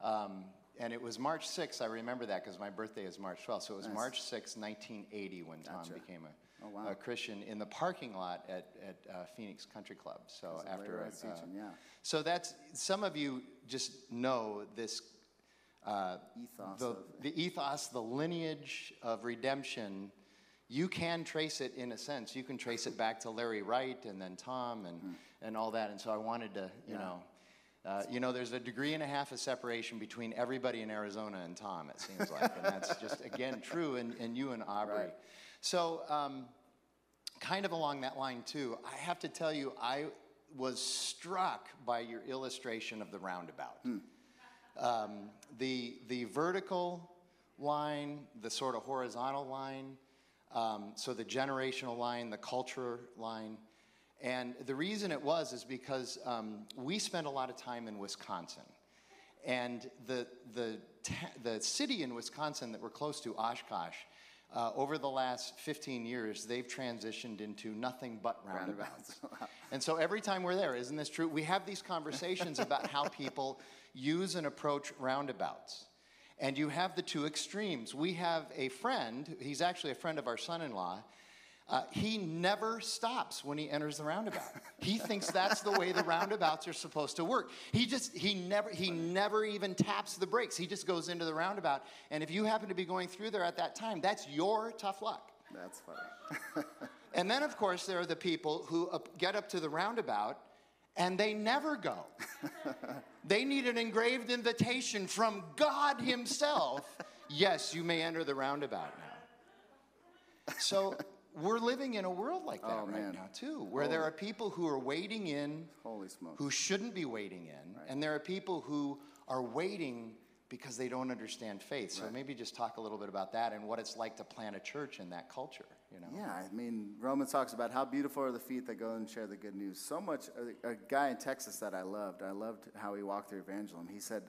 Speaker 5: Um, and it was March 6th. I remember that because my birthday is March 12th. So it was
Speaker 4: Nice.
Speaker 5: March 6th, 1980, when Tom
Speaker 4: Gotcha.
Speaker 5: became a,
Speaker 4: Oh, wow.
Speaker 5: a Christian in the parking lot at, at uh, Phoenix Country Club. So after a- uh,
Speaker 4: teaching, yeah.
Speaker 5: So that's some of you just know this. Uh,
Speaker 4: Ethos
Speaker 5: the, the ethos, the lineage of redemption, you can trace it in a sense. You can trace it back to Larry Wright and then Tom and, and all that. And so I wanted to, you.
Speaker 4: Yeah.
Speaker 5: know, uh, you know, there's a degree and a half of separation between everybody in Arizona and Tom, it seems like. and that's just, again, true, and, and you and Aubrey.
Speaker 4: Right.
Speaker 5: So, um, kind of along that line, too, I have to tell you, I was struck by your illustration of the roundabout. Um, the, the vertical line, the sort of horizontal line, um, so the generational line, the culture line. And the reason it was is because um, we spent a lot of time in Wisconsin. And the, the, the city in Wisconsin that we're close to, Oshkosh, uh, over the last 15 years, they've transitioned into nothing but roundabouts. and so every time we're there, isn't this true? We have these conversations about how people use and approach roundabouts. And you have the two extremes. We have a friend, he's actually a friend of our son in law. Uh, he never stops when he enters the roundabout. he thinks that's the way the roundabouts are supposed to work. He just he never he never even taps the brakes. He just goes into the roundabout. And if you happen to be going through there at that time, that's your tough luck.
Speaker 4: That's funny.
Speaker 5: And then, of course, there are the people who up, get up to the roundabout and they never go. they need an engraved invitation from God Himself. yes, you may enter the roundabout now. So we're living in a world like that
Speaker 4: Oh,
Speaker 5: right
Speaker 4: man.
Speaker 5: now, too, where there are people who are waiting in
Speaker 4: Holy
Speaker 5: who shouldn't be waiting in, and there are people who are waiting because they don't understand faith. So maybe just talk a little bit about that and what it's like to plant a church in that culture. You know.
Speaker 4: Yeah, I mean, Romans talks about how beautiful are the feet that go and share the good news. So much, a, a guy in Texas that I loved, I loved how he walked through evangelism. He said,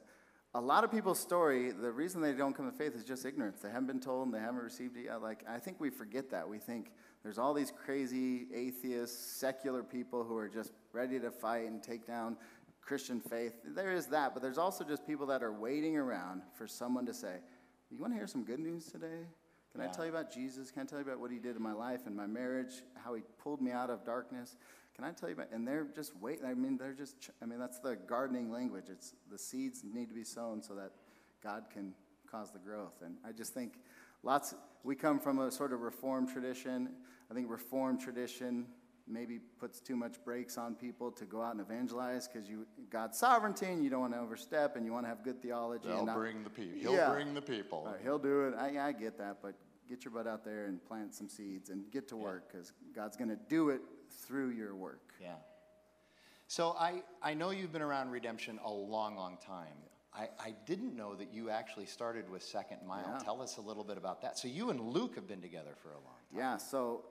Speaker 4: a lot of people's story, the reason they don't come to faith is just ignorance. They haven't been told and they haven't received it yet. Like, I think we forget that. We think there's all these crazy atheist, secular people who are just ready to fight and take down Christian faith. There is that, but there's also just people that are waiting around for someone to say, You want to hear some good news today? Can I tell you about Jesus? Can I tell you about what he did in my life and my marriage, how he pulled me out of darkness? Can I tell you about, and they're just waiting. I mean, they're just, I mean, that's the gardening language. It's the seeds need to be sown so that God can cause the growth. And I just think lots, we come from a sort of reformed tradition. I think reformed tradition maybe puts too much brakes on people to go out and evangelize because you God's sovereignty and you don't want to overstep and you want to have good theology. and not-
Speaker 5: the people. He'll
Speaker 4: Yeah.
Speaker 5: bring the people.
Speaker 4: right, he'll do it. I, I get that, but get your butt out there and plant some seeds and get to work because God's going to do it through your work.
Speaker 5: Yeah. So I, I know you've been around redemption a long, long time. I, I didn't know that you actually started with Second Mile.
Speaker 4: Yeah.
Speaker 5: Tell us a little bit about that. So you and Luke have been together for a long time.
Speaker 4: Yeah, so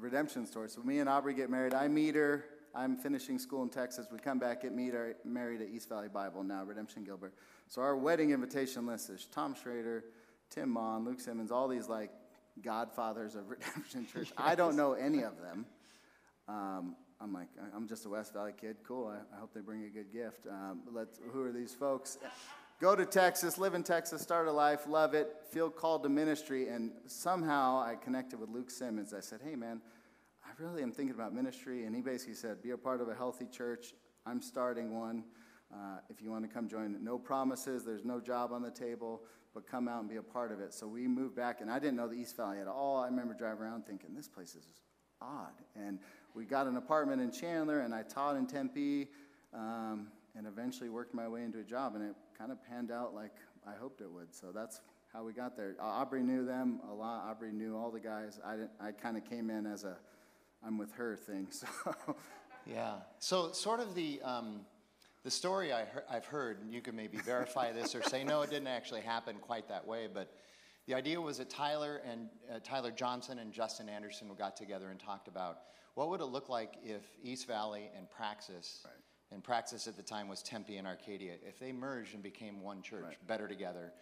Speaker 4: redemption story. So me and Aubrey get married. I meet her. I'm finishing school in Texas. We come back, get meet her, married at East Valley Bible now, Redemption Gilbert. So our wedding invitation list is Tom Schrader, Tim Mon, Luke Simmons, all these like godfathers of Redemption Church. I don't know any of them. Um, I'm like, I'm just a West Valley kid. Cool. I, I hope they bring a good gift. Um, let's, who are these folks? Go to Texas, live in Texas, start a life, love it, feel called to ministry. And somehow I connected with Luke Simmons. I said, hey, man, I really am thinking about ministry. And he basically said, be a part of a healthy church. I'm starting one. Uh, if you want to come join, no promises, there's no job on the table, but come out and be a part of it. So we moved back, and I didn't know the East Valley at all. I remember driving around thinking, this place is odd. And we got an apartment in Chandler, and I taught in Tempe, um, and eventually worked my way into a job, and it kind of panned out like I hoped it would. So that's how we got there. Aubrey knew them a lot. Aubrey knew all the guys. I, didn't, I kind of came in as a I'm with her thing. So
Speaker 5: Yeah. So, sort of the um, the story I I've heard, and you can maybe verify this or say no, it didn't actually happen quite that way. But the idea was that Tyler and uh, Tyler Johnson and Justin Anderson got together and talked about what would it look like if East Valley and Praxis, and Praxis at the time was Tempe and Arcadia, if they merged and became one church, better together,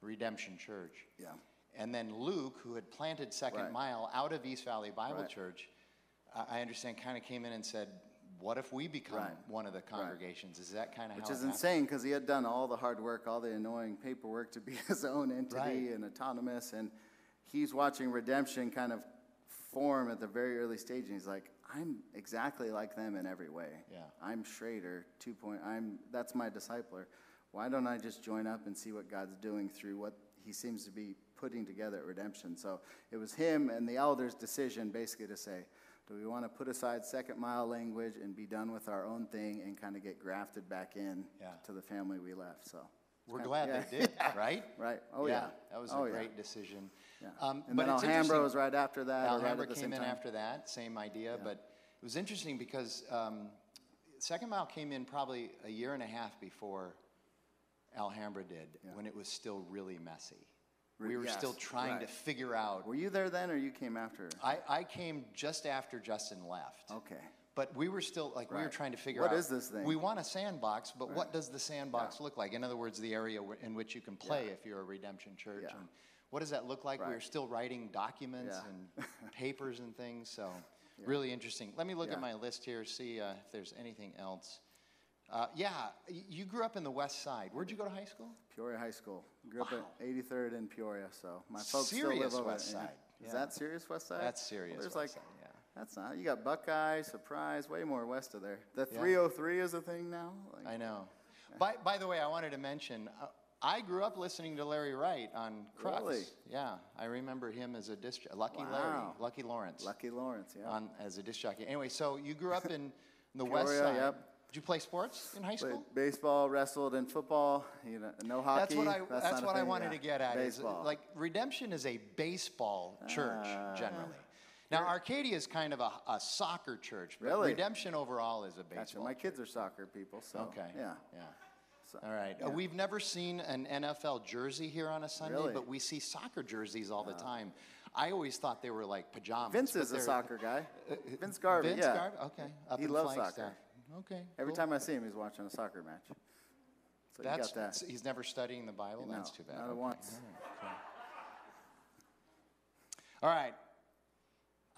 Speaker 5: Redemption Church.
Speaker 4: Yeah.
Speaker 5: And then Luke, who had planted Second
Speaker 4: Right.
Speaker 5: Mile out of East Valley Bible
Speaker 4: Right.
Speaker 5: Church, I understand, kind of came in and said, "What if we become
Speaker 4: Right.
Speaker 5: one of the congregations?" Is that kind of
Speaker 4: Which
Speaker 5: how?
Speaker 4: is insane because he had done all the hard work, all the annoying paperwork to be his own entity
Speaker 5: Right.
Speaker 4: and autonomous. And he's watching redemption kind of form at the very early stage. And he's like, I'm exactly like them in every way.
Speaker 5: Yeah.
Speaker 4: I'm Schrader, two point, I'm, that's my discipler. Why don't I just join up and see what God's doing through what he seems to be putting together at redemption? So it was him and the elders' decision basically to say, do we want to put aside second mile language and be done with our own thing and kind of get grafted back in
Speaker 5: Yeah.
Speaker 4: to the family we left? So
Speaker 5: We're glad
Speaker 4: yeah.
Speaker 5: they did, right?
Speaker 4: right. Oh yeah.
Speaker 5: that was
Speaker 4: oh,
Speaker 5: a
Speaker 4: yeah.
Speaker 5: great decision.
Speaker 4: Yeah.
Speaker 5: Um,
Speaker 4: and
Speaker 5: but
Speaker 4: then Alhambra was right after that. or right
Speaker 5: Alhambra came
Speaker 4: same
Speaker 5: in
Speaker 4: time.
Speaker 5: after that, same idea, but it was interesting because um, Second Mile came in probably a year and a half before Alhambra did, when it was still really messy. We were still
Speaker 4: yes,
Speaker 5: trying to figure out.
Speaker 4: Were you there then, or you came after?
Speaker 5: I, I came just after Justin left.
Speaker 4: Okay.
Speaker 5: But we were still like we were trying to figure
Speaker 4: What
Speaker 5: out what
Speaker 4: is this thing?
Speaker 5: We want a sandbox, but what does the sandbox look like? In other words, the area in which you can play if you're a redemption church.
Speaker 4: Yeah.
Speaker 5: And what does that look like? We were still writing documents
Speaker 4: Yeah.
Speaker 5: and papers and things. So really interesting. Let me look
Speaker 4: Yeah.
Speaker 5: at my list here, see uh, if there's anything else. Uh, yeah, you grew up in the West Side. Where'd you go to high school?
Speaker 4: Peoria High School. Grew up
Speaker 5: Wow.
Speaker 4: at 83rd in Peoria, so my folks
Speaker 5: Serious
Speaker 4: still live over
Speaker 5: West
Speaker 4: yeah.
Speaker 5: Side,
Speaker 4: Is
Speaker 5: yeah.
Speaker 4: that serious West Side?
Speaker 5: That's
Speaker 4: Well,
Speaker 5: serious
Speaker 4: there's
Speaker 5: West
Speaker 4: like,
Speaker 5: Side, yeah.
Speaker 4: That's not. You got Buckeye, Surprise, way more west of there. The
Speaker 5: Yeah.
Speaker 4: 303 is a thing now. Like,
Speaker 5: I know. By, by the way, I wanted to mention, uh, I grew up listening to Larry Wright on KRUX.
Speaker 4: Really?
Speaker 5: Yeah, I remember him as a disc Lucky Larry, Lucky Lawrence,
Speaker 4: Lucky Lawrence, yeah.
Speaker 5: on as a disc jockey. Anyway, so you grew up in the West Side.
Speaker 4: yep.
Speaker 5: Did you play sports in high
Speaker 4: Played
Speaker 5: school?
Speaker 4: baseball, wrestled, and football. You know, no hockey.
Speaker 5: That's what I. That's,
Speaker 4: a
Speaker 5: what I wanted
Speaker 4: yeah.
Speaker 5: to get at. Is like Redemption is a baseball church
Speaker 4: Ah.
Speaker 5: generally. Now Arcadia is kind of a, a soccer church, but
Speaker 4: Really?
Speaker 5: Redemption overall is a
Speaker 4: Gotcha.
Speaker 5: baseball.
Speaker 4: My kids are soccer people, so
Speaker 5: Okay.
Speaker 4: yeah.
Speaker 5: Yeah.
Speaker 4: So,
Speaker 5: All right. Uh, we've never seen an NFL jersey here on a Sunday,
Speaker 4: Really?
Speaker 5: but we see soccer jerseys all the time. I always thought they were like pajamas.
Speaker 4: Vince is a soccer guy. Vince Garvey,
Speaker 5: Vince
Speaker 4: yeah.
Speaker 5: Garvey? Okay. Up
Speaker 4: He
Speaker 5: in
Speaker 4: loves soccer.
Speaker 5: Okay.
Speaker 4: Every
Speaker 5: cool.
Speaker 4: time I see him, he's watching a soccer match. So
Speaker 5: That's
Speaker 4: you got that.
Speaker 5: he's never studying the Bible.
Speaker 4: No,
Speaker 5: That's too bad.
Speaker 4: not
Speaker 5: Okay.
Speaker 4: once.
Speaker 5: All right.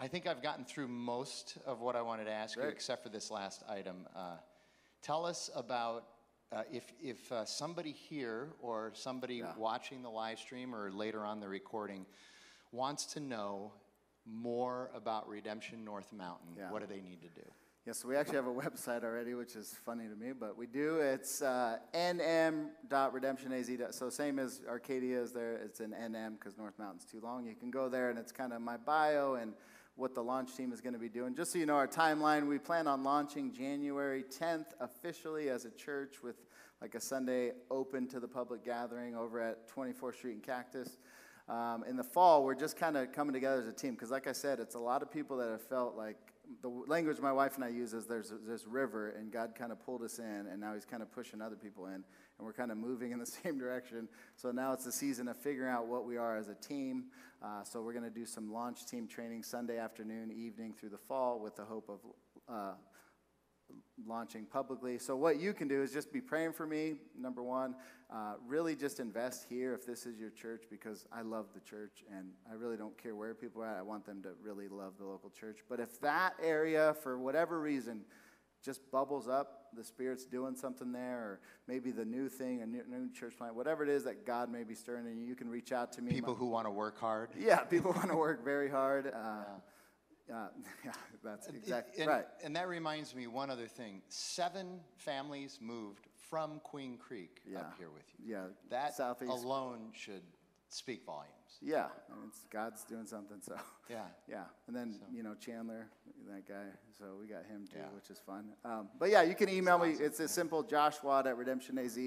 Speaker 5: I think I've gotten through most of what I wanted to ask you, except for this last item. Uh, tell us about uh, if, if uh, somebody here or somebody
Speaker 4: Yeah.
Speaker 5: watching the live stream or later on the recording wants to know more about Redemption North Mountain,
Speaker 4: Yeah.
Speaker 5: what do they need to do?
Speaker 4: Yeah, so we actually have a website already, which is funny to me, but we do. It's uh, nm.redemptionaz. So same as Arcadia is there. It's an nm because North Mountain's too long. You can go there, and it's kind of my bio and what the launch team is going to be doing. Just so you know our timeline, we plan on launching January 10th officially as a church with like a Sunday open to the public gathering over at 24th Street and Cactus. Um, in the fall, we're just kind of coming together as a team because, like I said, it's a lot of people that have felt like the language my wife and I use is there's this river, and God kind of pulled us in, and now He's kind of pushing other people in, and we're kind of moving in the same direction. So now it's the season of figuring out what we are as a team. Uh, so we're going to do some launch team training Sunday afternoon, evening through the fall, with the hope of uh, launching publicly. So what you can do is just be praying for me. Number one, uh, really just invest here if this is your church because I love the church and I really don't care where people are at. I want them to really love the local church. But if that area, for whatever reason, just bubbles up, the Spirit's doing something there, or maybe the new thing, a new, new church plant, whatever it is that God may be stirring in you, you can reach out to me.
Speaker 5: People who want to work hard.
Speaker 4: yeah, people want to work very hard. Uh, uh, yeah, that's exactly
Speaker 5: and,
Speaker 4: right.
Speaker 5: And that reminds me one other thing. Seven families moved from Queen Creek
Speaker 4: Yeah.
Speaker 5: up here with you.
Speaker 4: Yeah,
Speaker 5: That
Speaker 4: southeast.
Speaker 5: alone should speak volumes.
Speaker 4: Yeah, I mean, it's, God's doing something. So
Speaker 5: Yeah.
Speaker 4: yeah, and then you know Chandler, that guy. So we got him too,
Speaker 5: Yeah.
Speaker 4: which is fun. Um, but yeah, you can email me. It's as simple Josh Watt at Redemption AZ,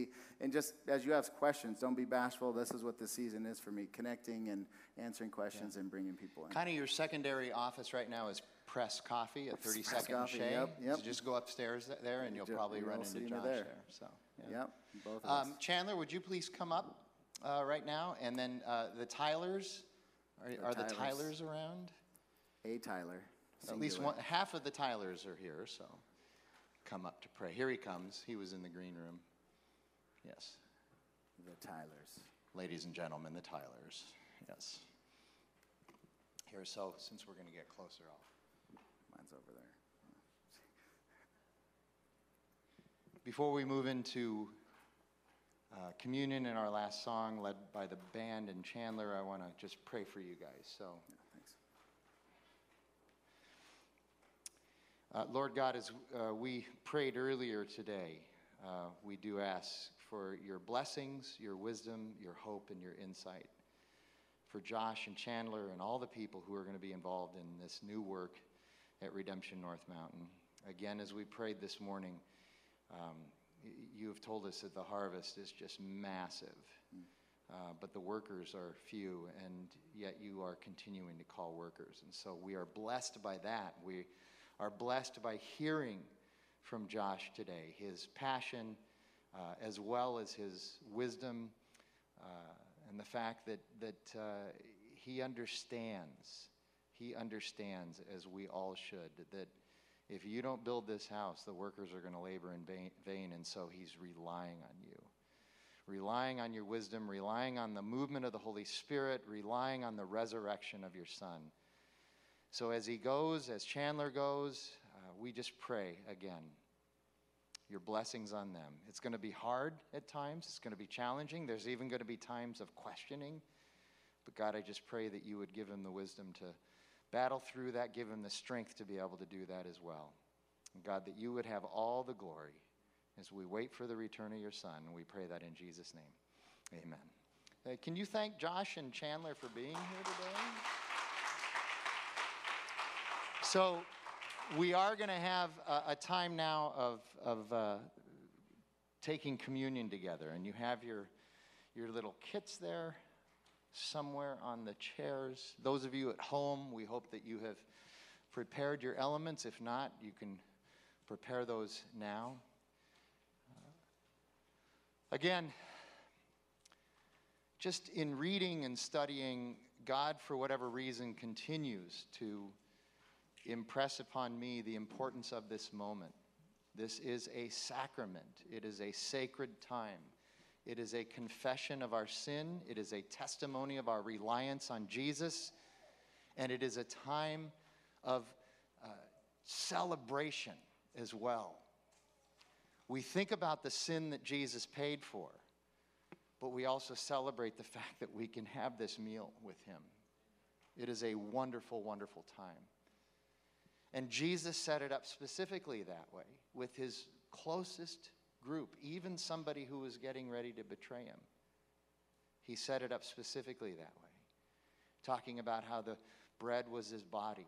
Speaker 4: and just as you have questions, don't be bashful. This is what this season is for me: connecting and answering questions and bringing people in.
Speaker 5: Kind of your secondary office right now is Press Coffee at 32nd
Speaker 4: Press
Speaker 5: and Shea.
Speaker 4: yep, yep.
Speaker 5: So just go upstairs there and you'll
Speaker 4: Ju-
Speaker 5: probably run into Josh
Speaker 4: there.
Speaker 5: there. So, yeah.
Speaker 4: Yep, both of us.
Speaker 5: Um, Chandler, would you please come up uh, right now? And then uh, the Tylers, are, are the
Speaker 4: Tylers.
Speaker 5: Tylers around?
Speaker 4: A Tyler.
Speaker 5: At least one, half of the Tylers are here, so come up to pray. Here he comes. He was in the green room. Yes,
Speaker 4: The Tylers.
Speaker 5: ladies and gentlemen, the Tylers. Yes. Here, so since we're going to get closer, I'll.
Speaker 4: Mine's over there.
Speaker 5: Before we move into uh, communion in our last song, led by the band and Chandler, I want to just pray for you guys. So,
Speaker 4: Thanks.
Speaker 5: uh, Lord God, as uh, we prayed earlier today, uh, we do ask for your blessings, your wisdom, your hope, and your insight for Josh and Chandler and all the people who are going to be involved in this new work at Redemption North Mountain. Again, as we prayed this morning, um, you have told us that the harvest is just massive, uh, but the workers are few, and yet you are continuing to call workers. And so we are blessed by that. We are blessed by hearing from Josh today his passion, uh, as well as his wisdom, uh, and the fact that, that uh, he understands. He understands, as we all should, that if you don't build this house, the workers are going to labor in vain, and so he's relying on you. Relying on your wisdom, relying on the movement of the Holy Spirit, relying on the resurrection of your Son. So as he goes, as Chandler goes, uh, we just pray again your blessings on them. It's going to be hard at times, it's going to be challenging. There's even going to be times of questioning. But God, I just pray that you would give him the wisdom to battle through that, give him the strength to be able to do that as well. And God, that you would have all the glory as we wait for the return of your Son. We pray that in Jesus' name. Amen. Uh, can you thank Josh and Chandler for being here today? So, we are going to have a, a time now of, of uh, taking communion together. And you have your, your little kits there somewhere on the chairs. Those of you at home, we hope that you have prepared your elements. If not, you can prepare those now. Uh, again, just in reading and studying, God, for whatever reason, continues to impress upon me the importance of this moment. This is a sacrament, it is a sacred time. It is a confession of our sin, it is a testimony of our reliance on Jesus, and it is a time of uh, celebration as well. We think about the sin that Jesus paid for, but we also celebrate the fact that we can have this meal with Him. It is a wonderful, wonderful time. And Jesus set it up specifically that way with his closest group, even somebody who was getting ready to betray him. He set it up specifically that way, talking about how the bread was his body,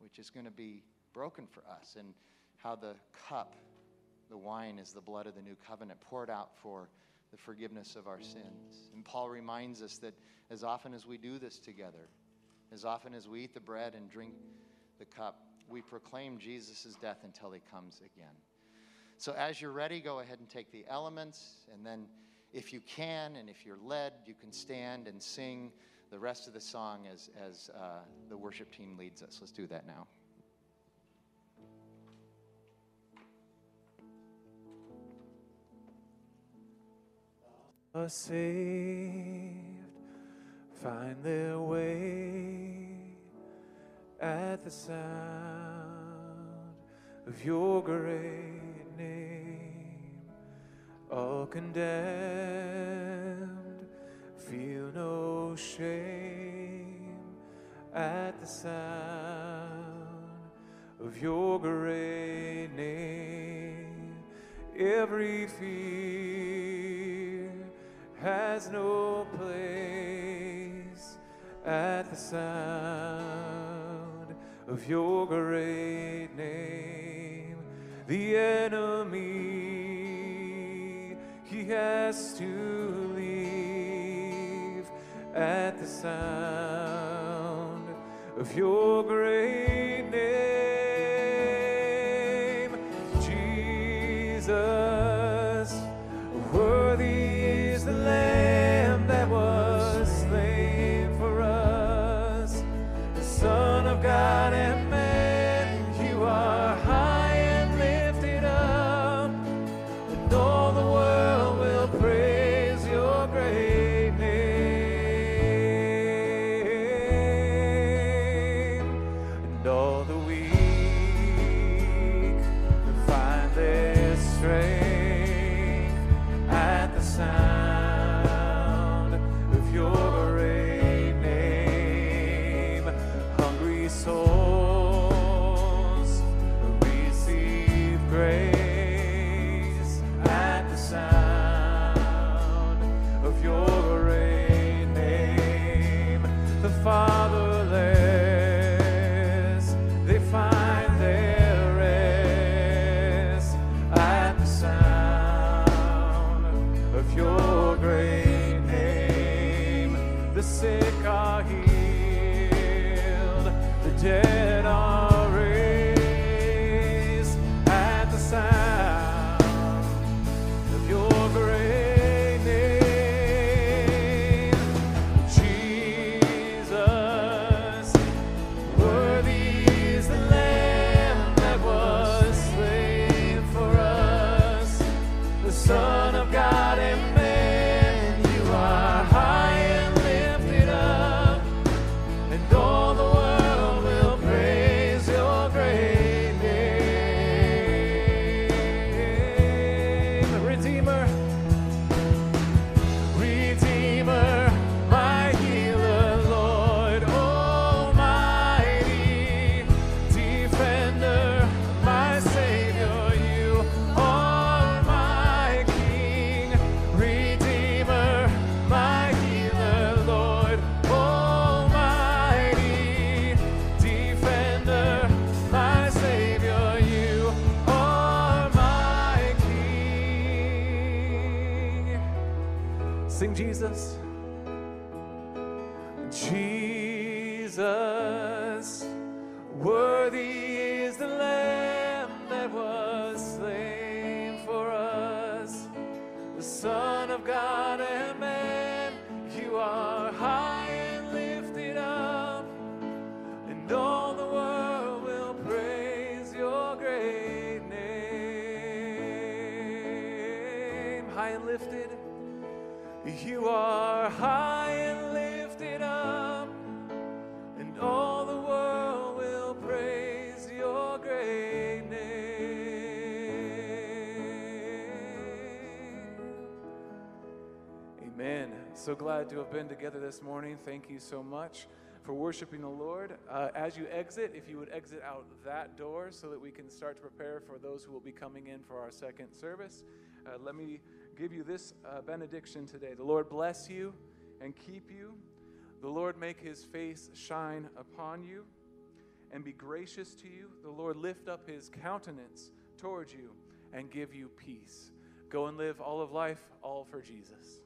Speaker 5: which is going to be broken for us, and how the cup, the wine, is the blood of the new covenant poured out for the forgiveness of our sins. And Paul reminds us that as often as we do this together, as often as we eat the bread and drink the cup, we proclaim Jesus' death until he comes again. So, as you're ready, go ahead and take the elements. And then, if you can and if you're led, you can stand and sing the rest of the song as, as uh, the worship team leads us. Let's do that now.
Speaker 1: Saved find their way at the sound of your name. All condemned feel no shame at the sound of your great name. Every fear has no place at the sound of your great name. The enemy, has to leave at the sound of your great So glad to have been together this morning. Thank you so much for worshiping the Lord. Uh, as you exit, if you would exit out that door so that we can start to prepare for those who will be coming in for our second service, uh, let me give you this uh, benediction today. The Lord bless you and keep you. The Lord make his face shine upon you and be gracious to you. The Lord lift up his countenance towards you and give you peace. Go and live all of life, all for Jesus.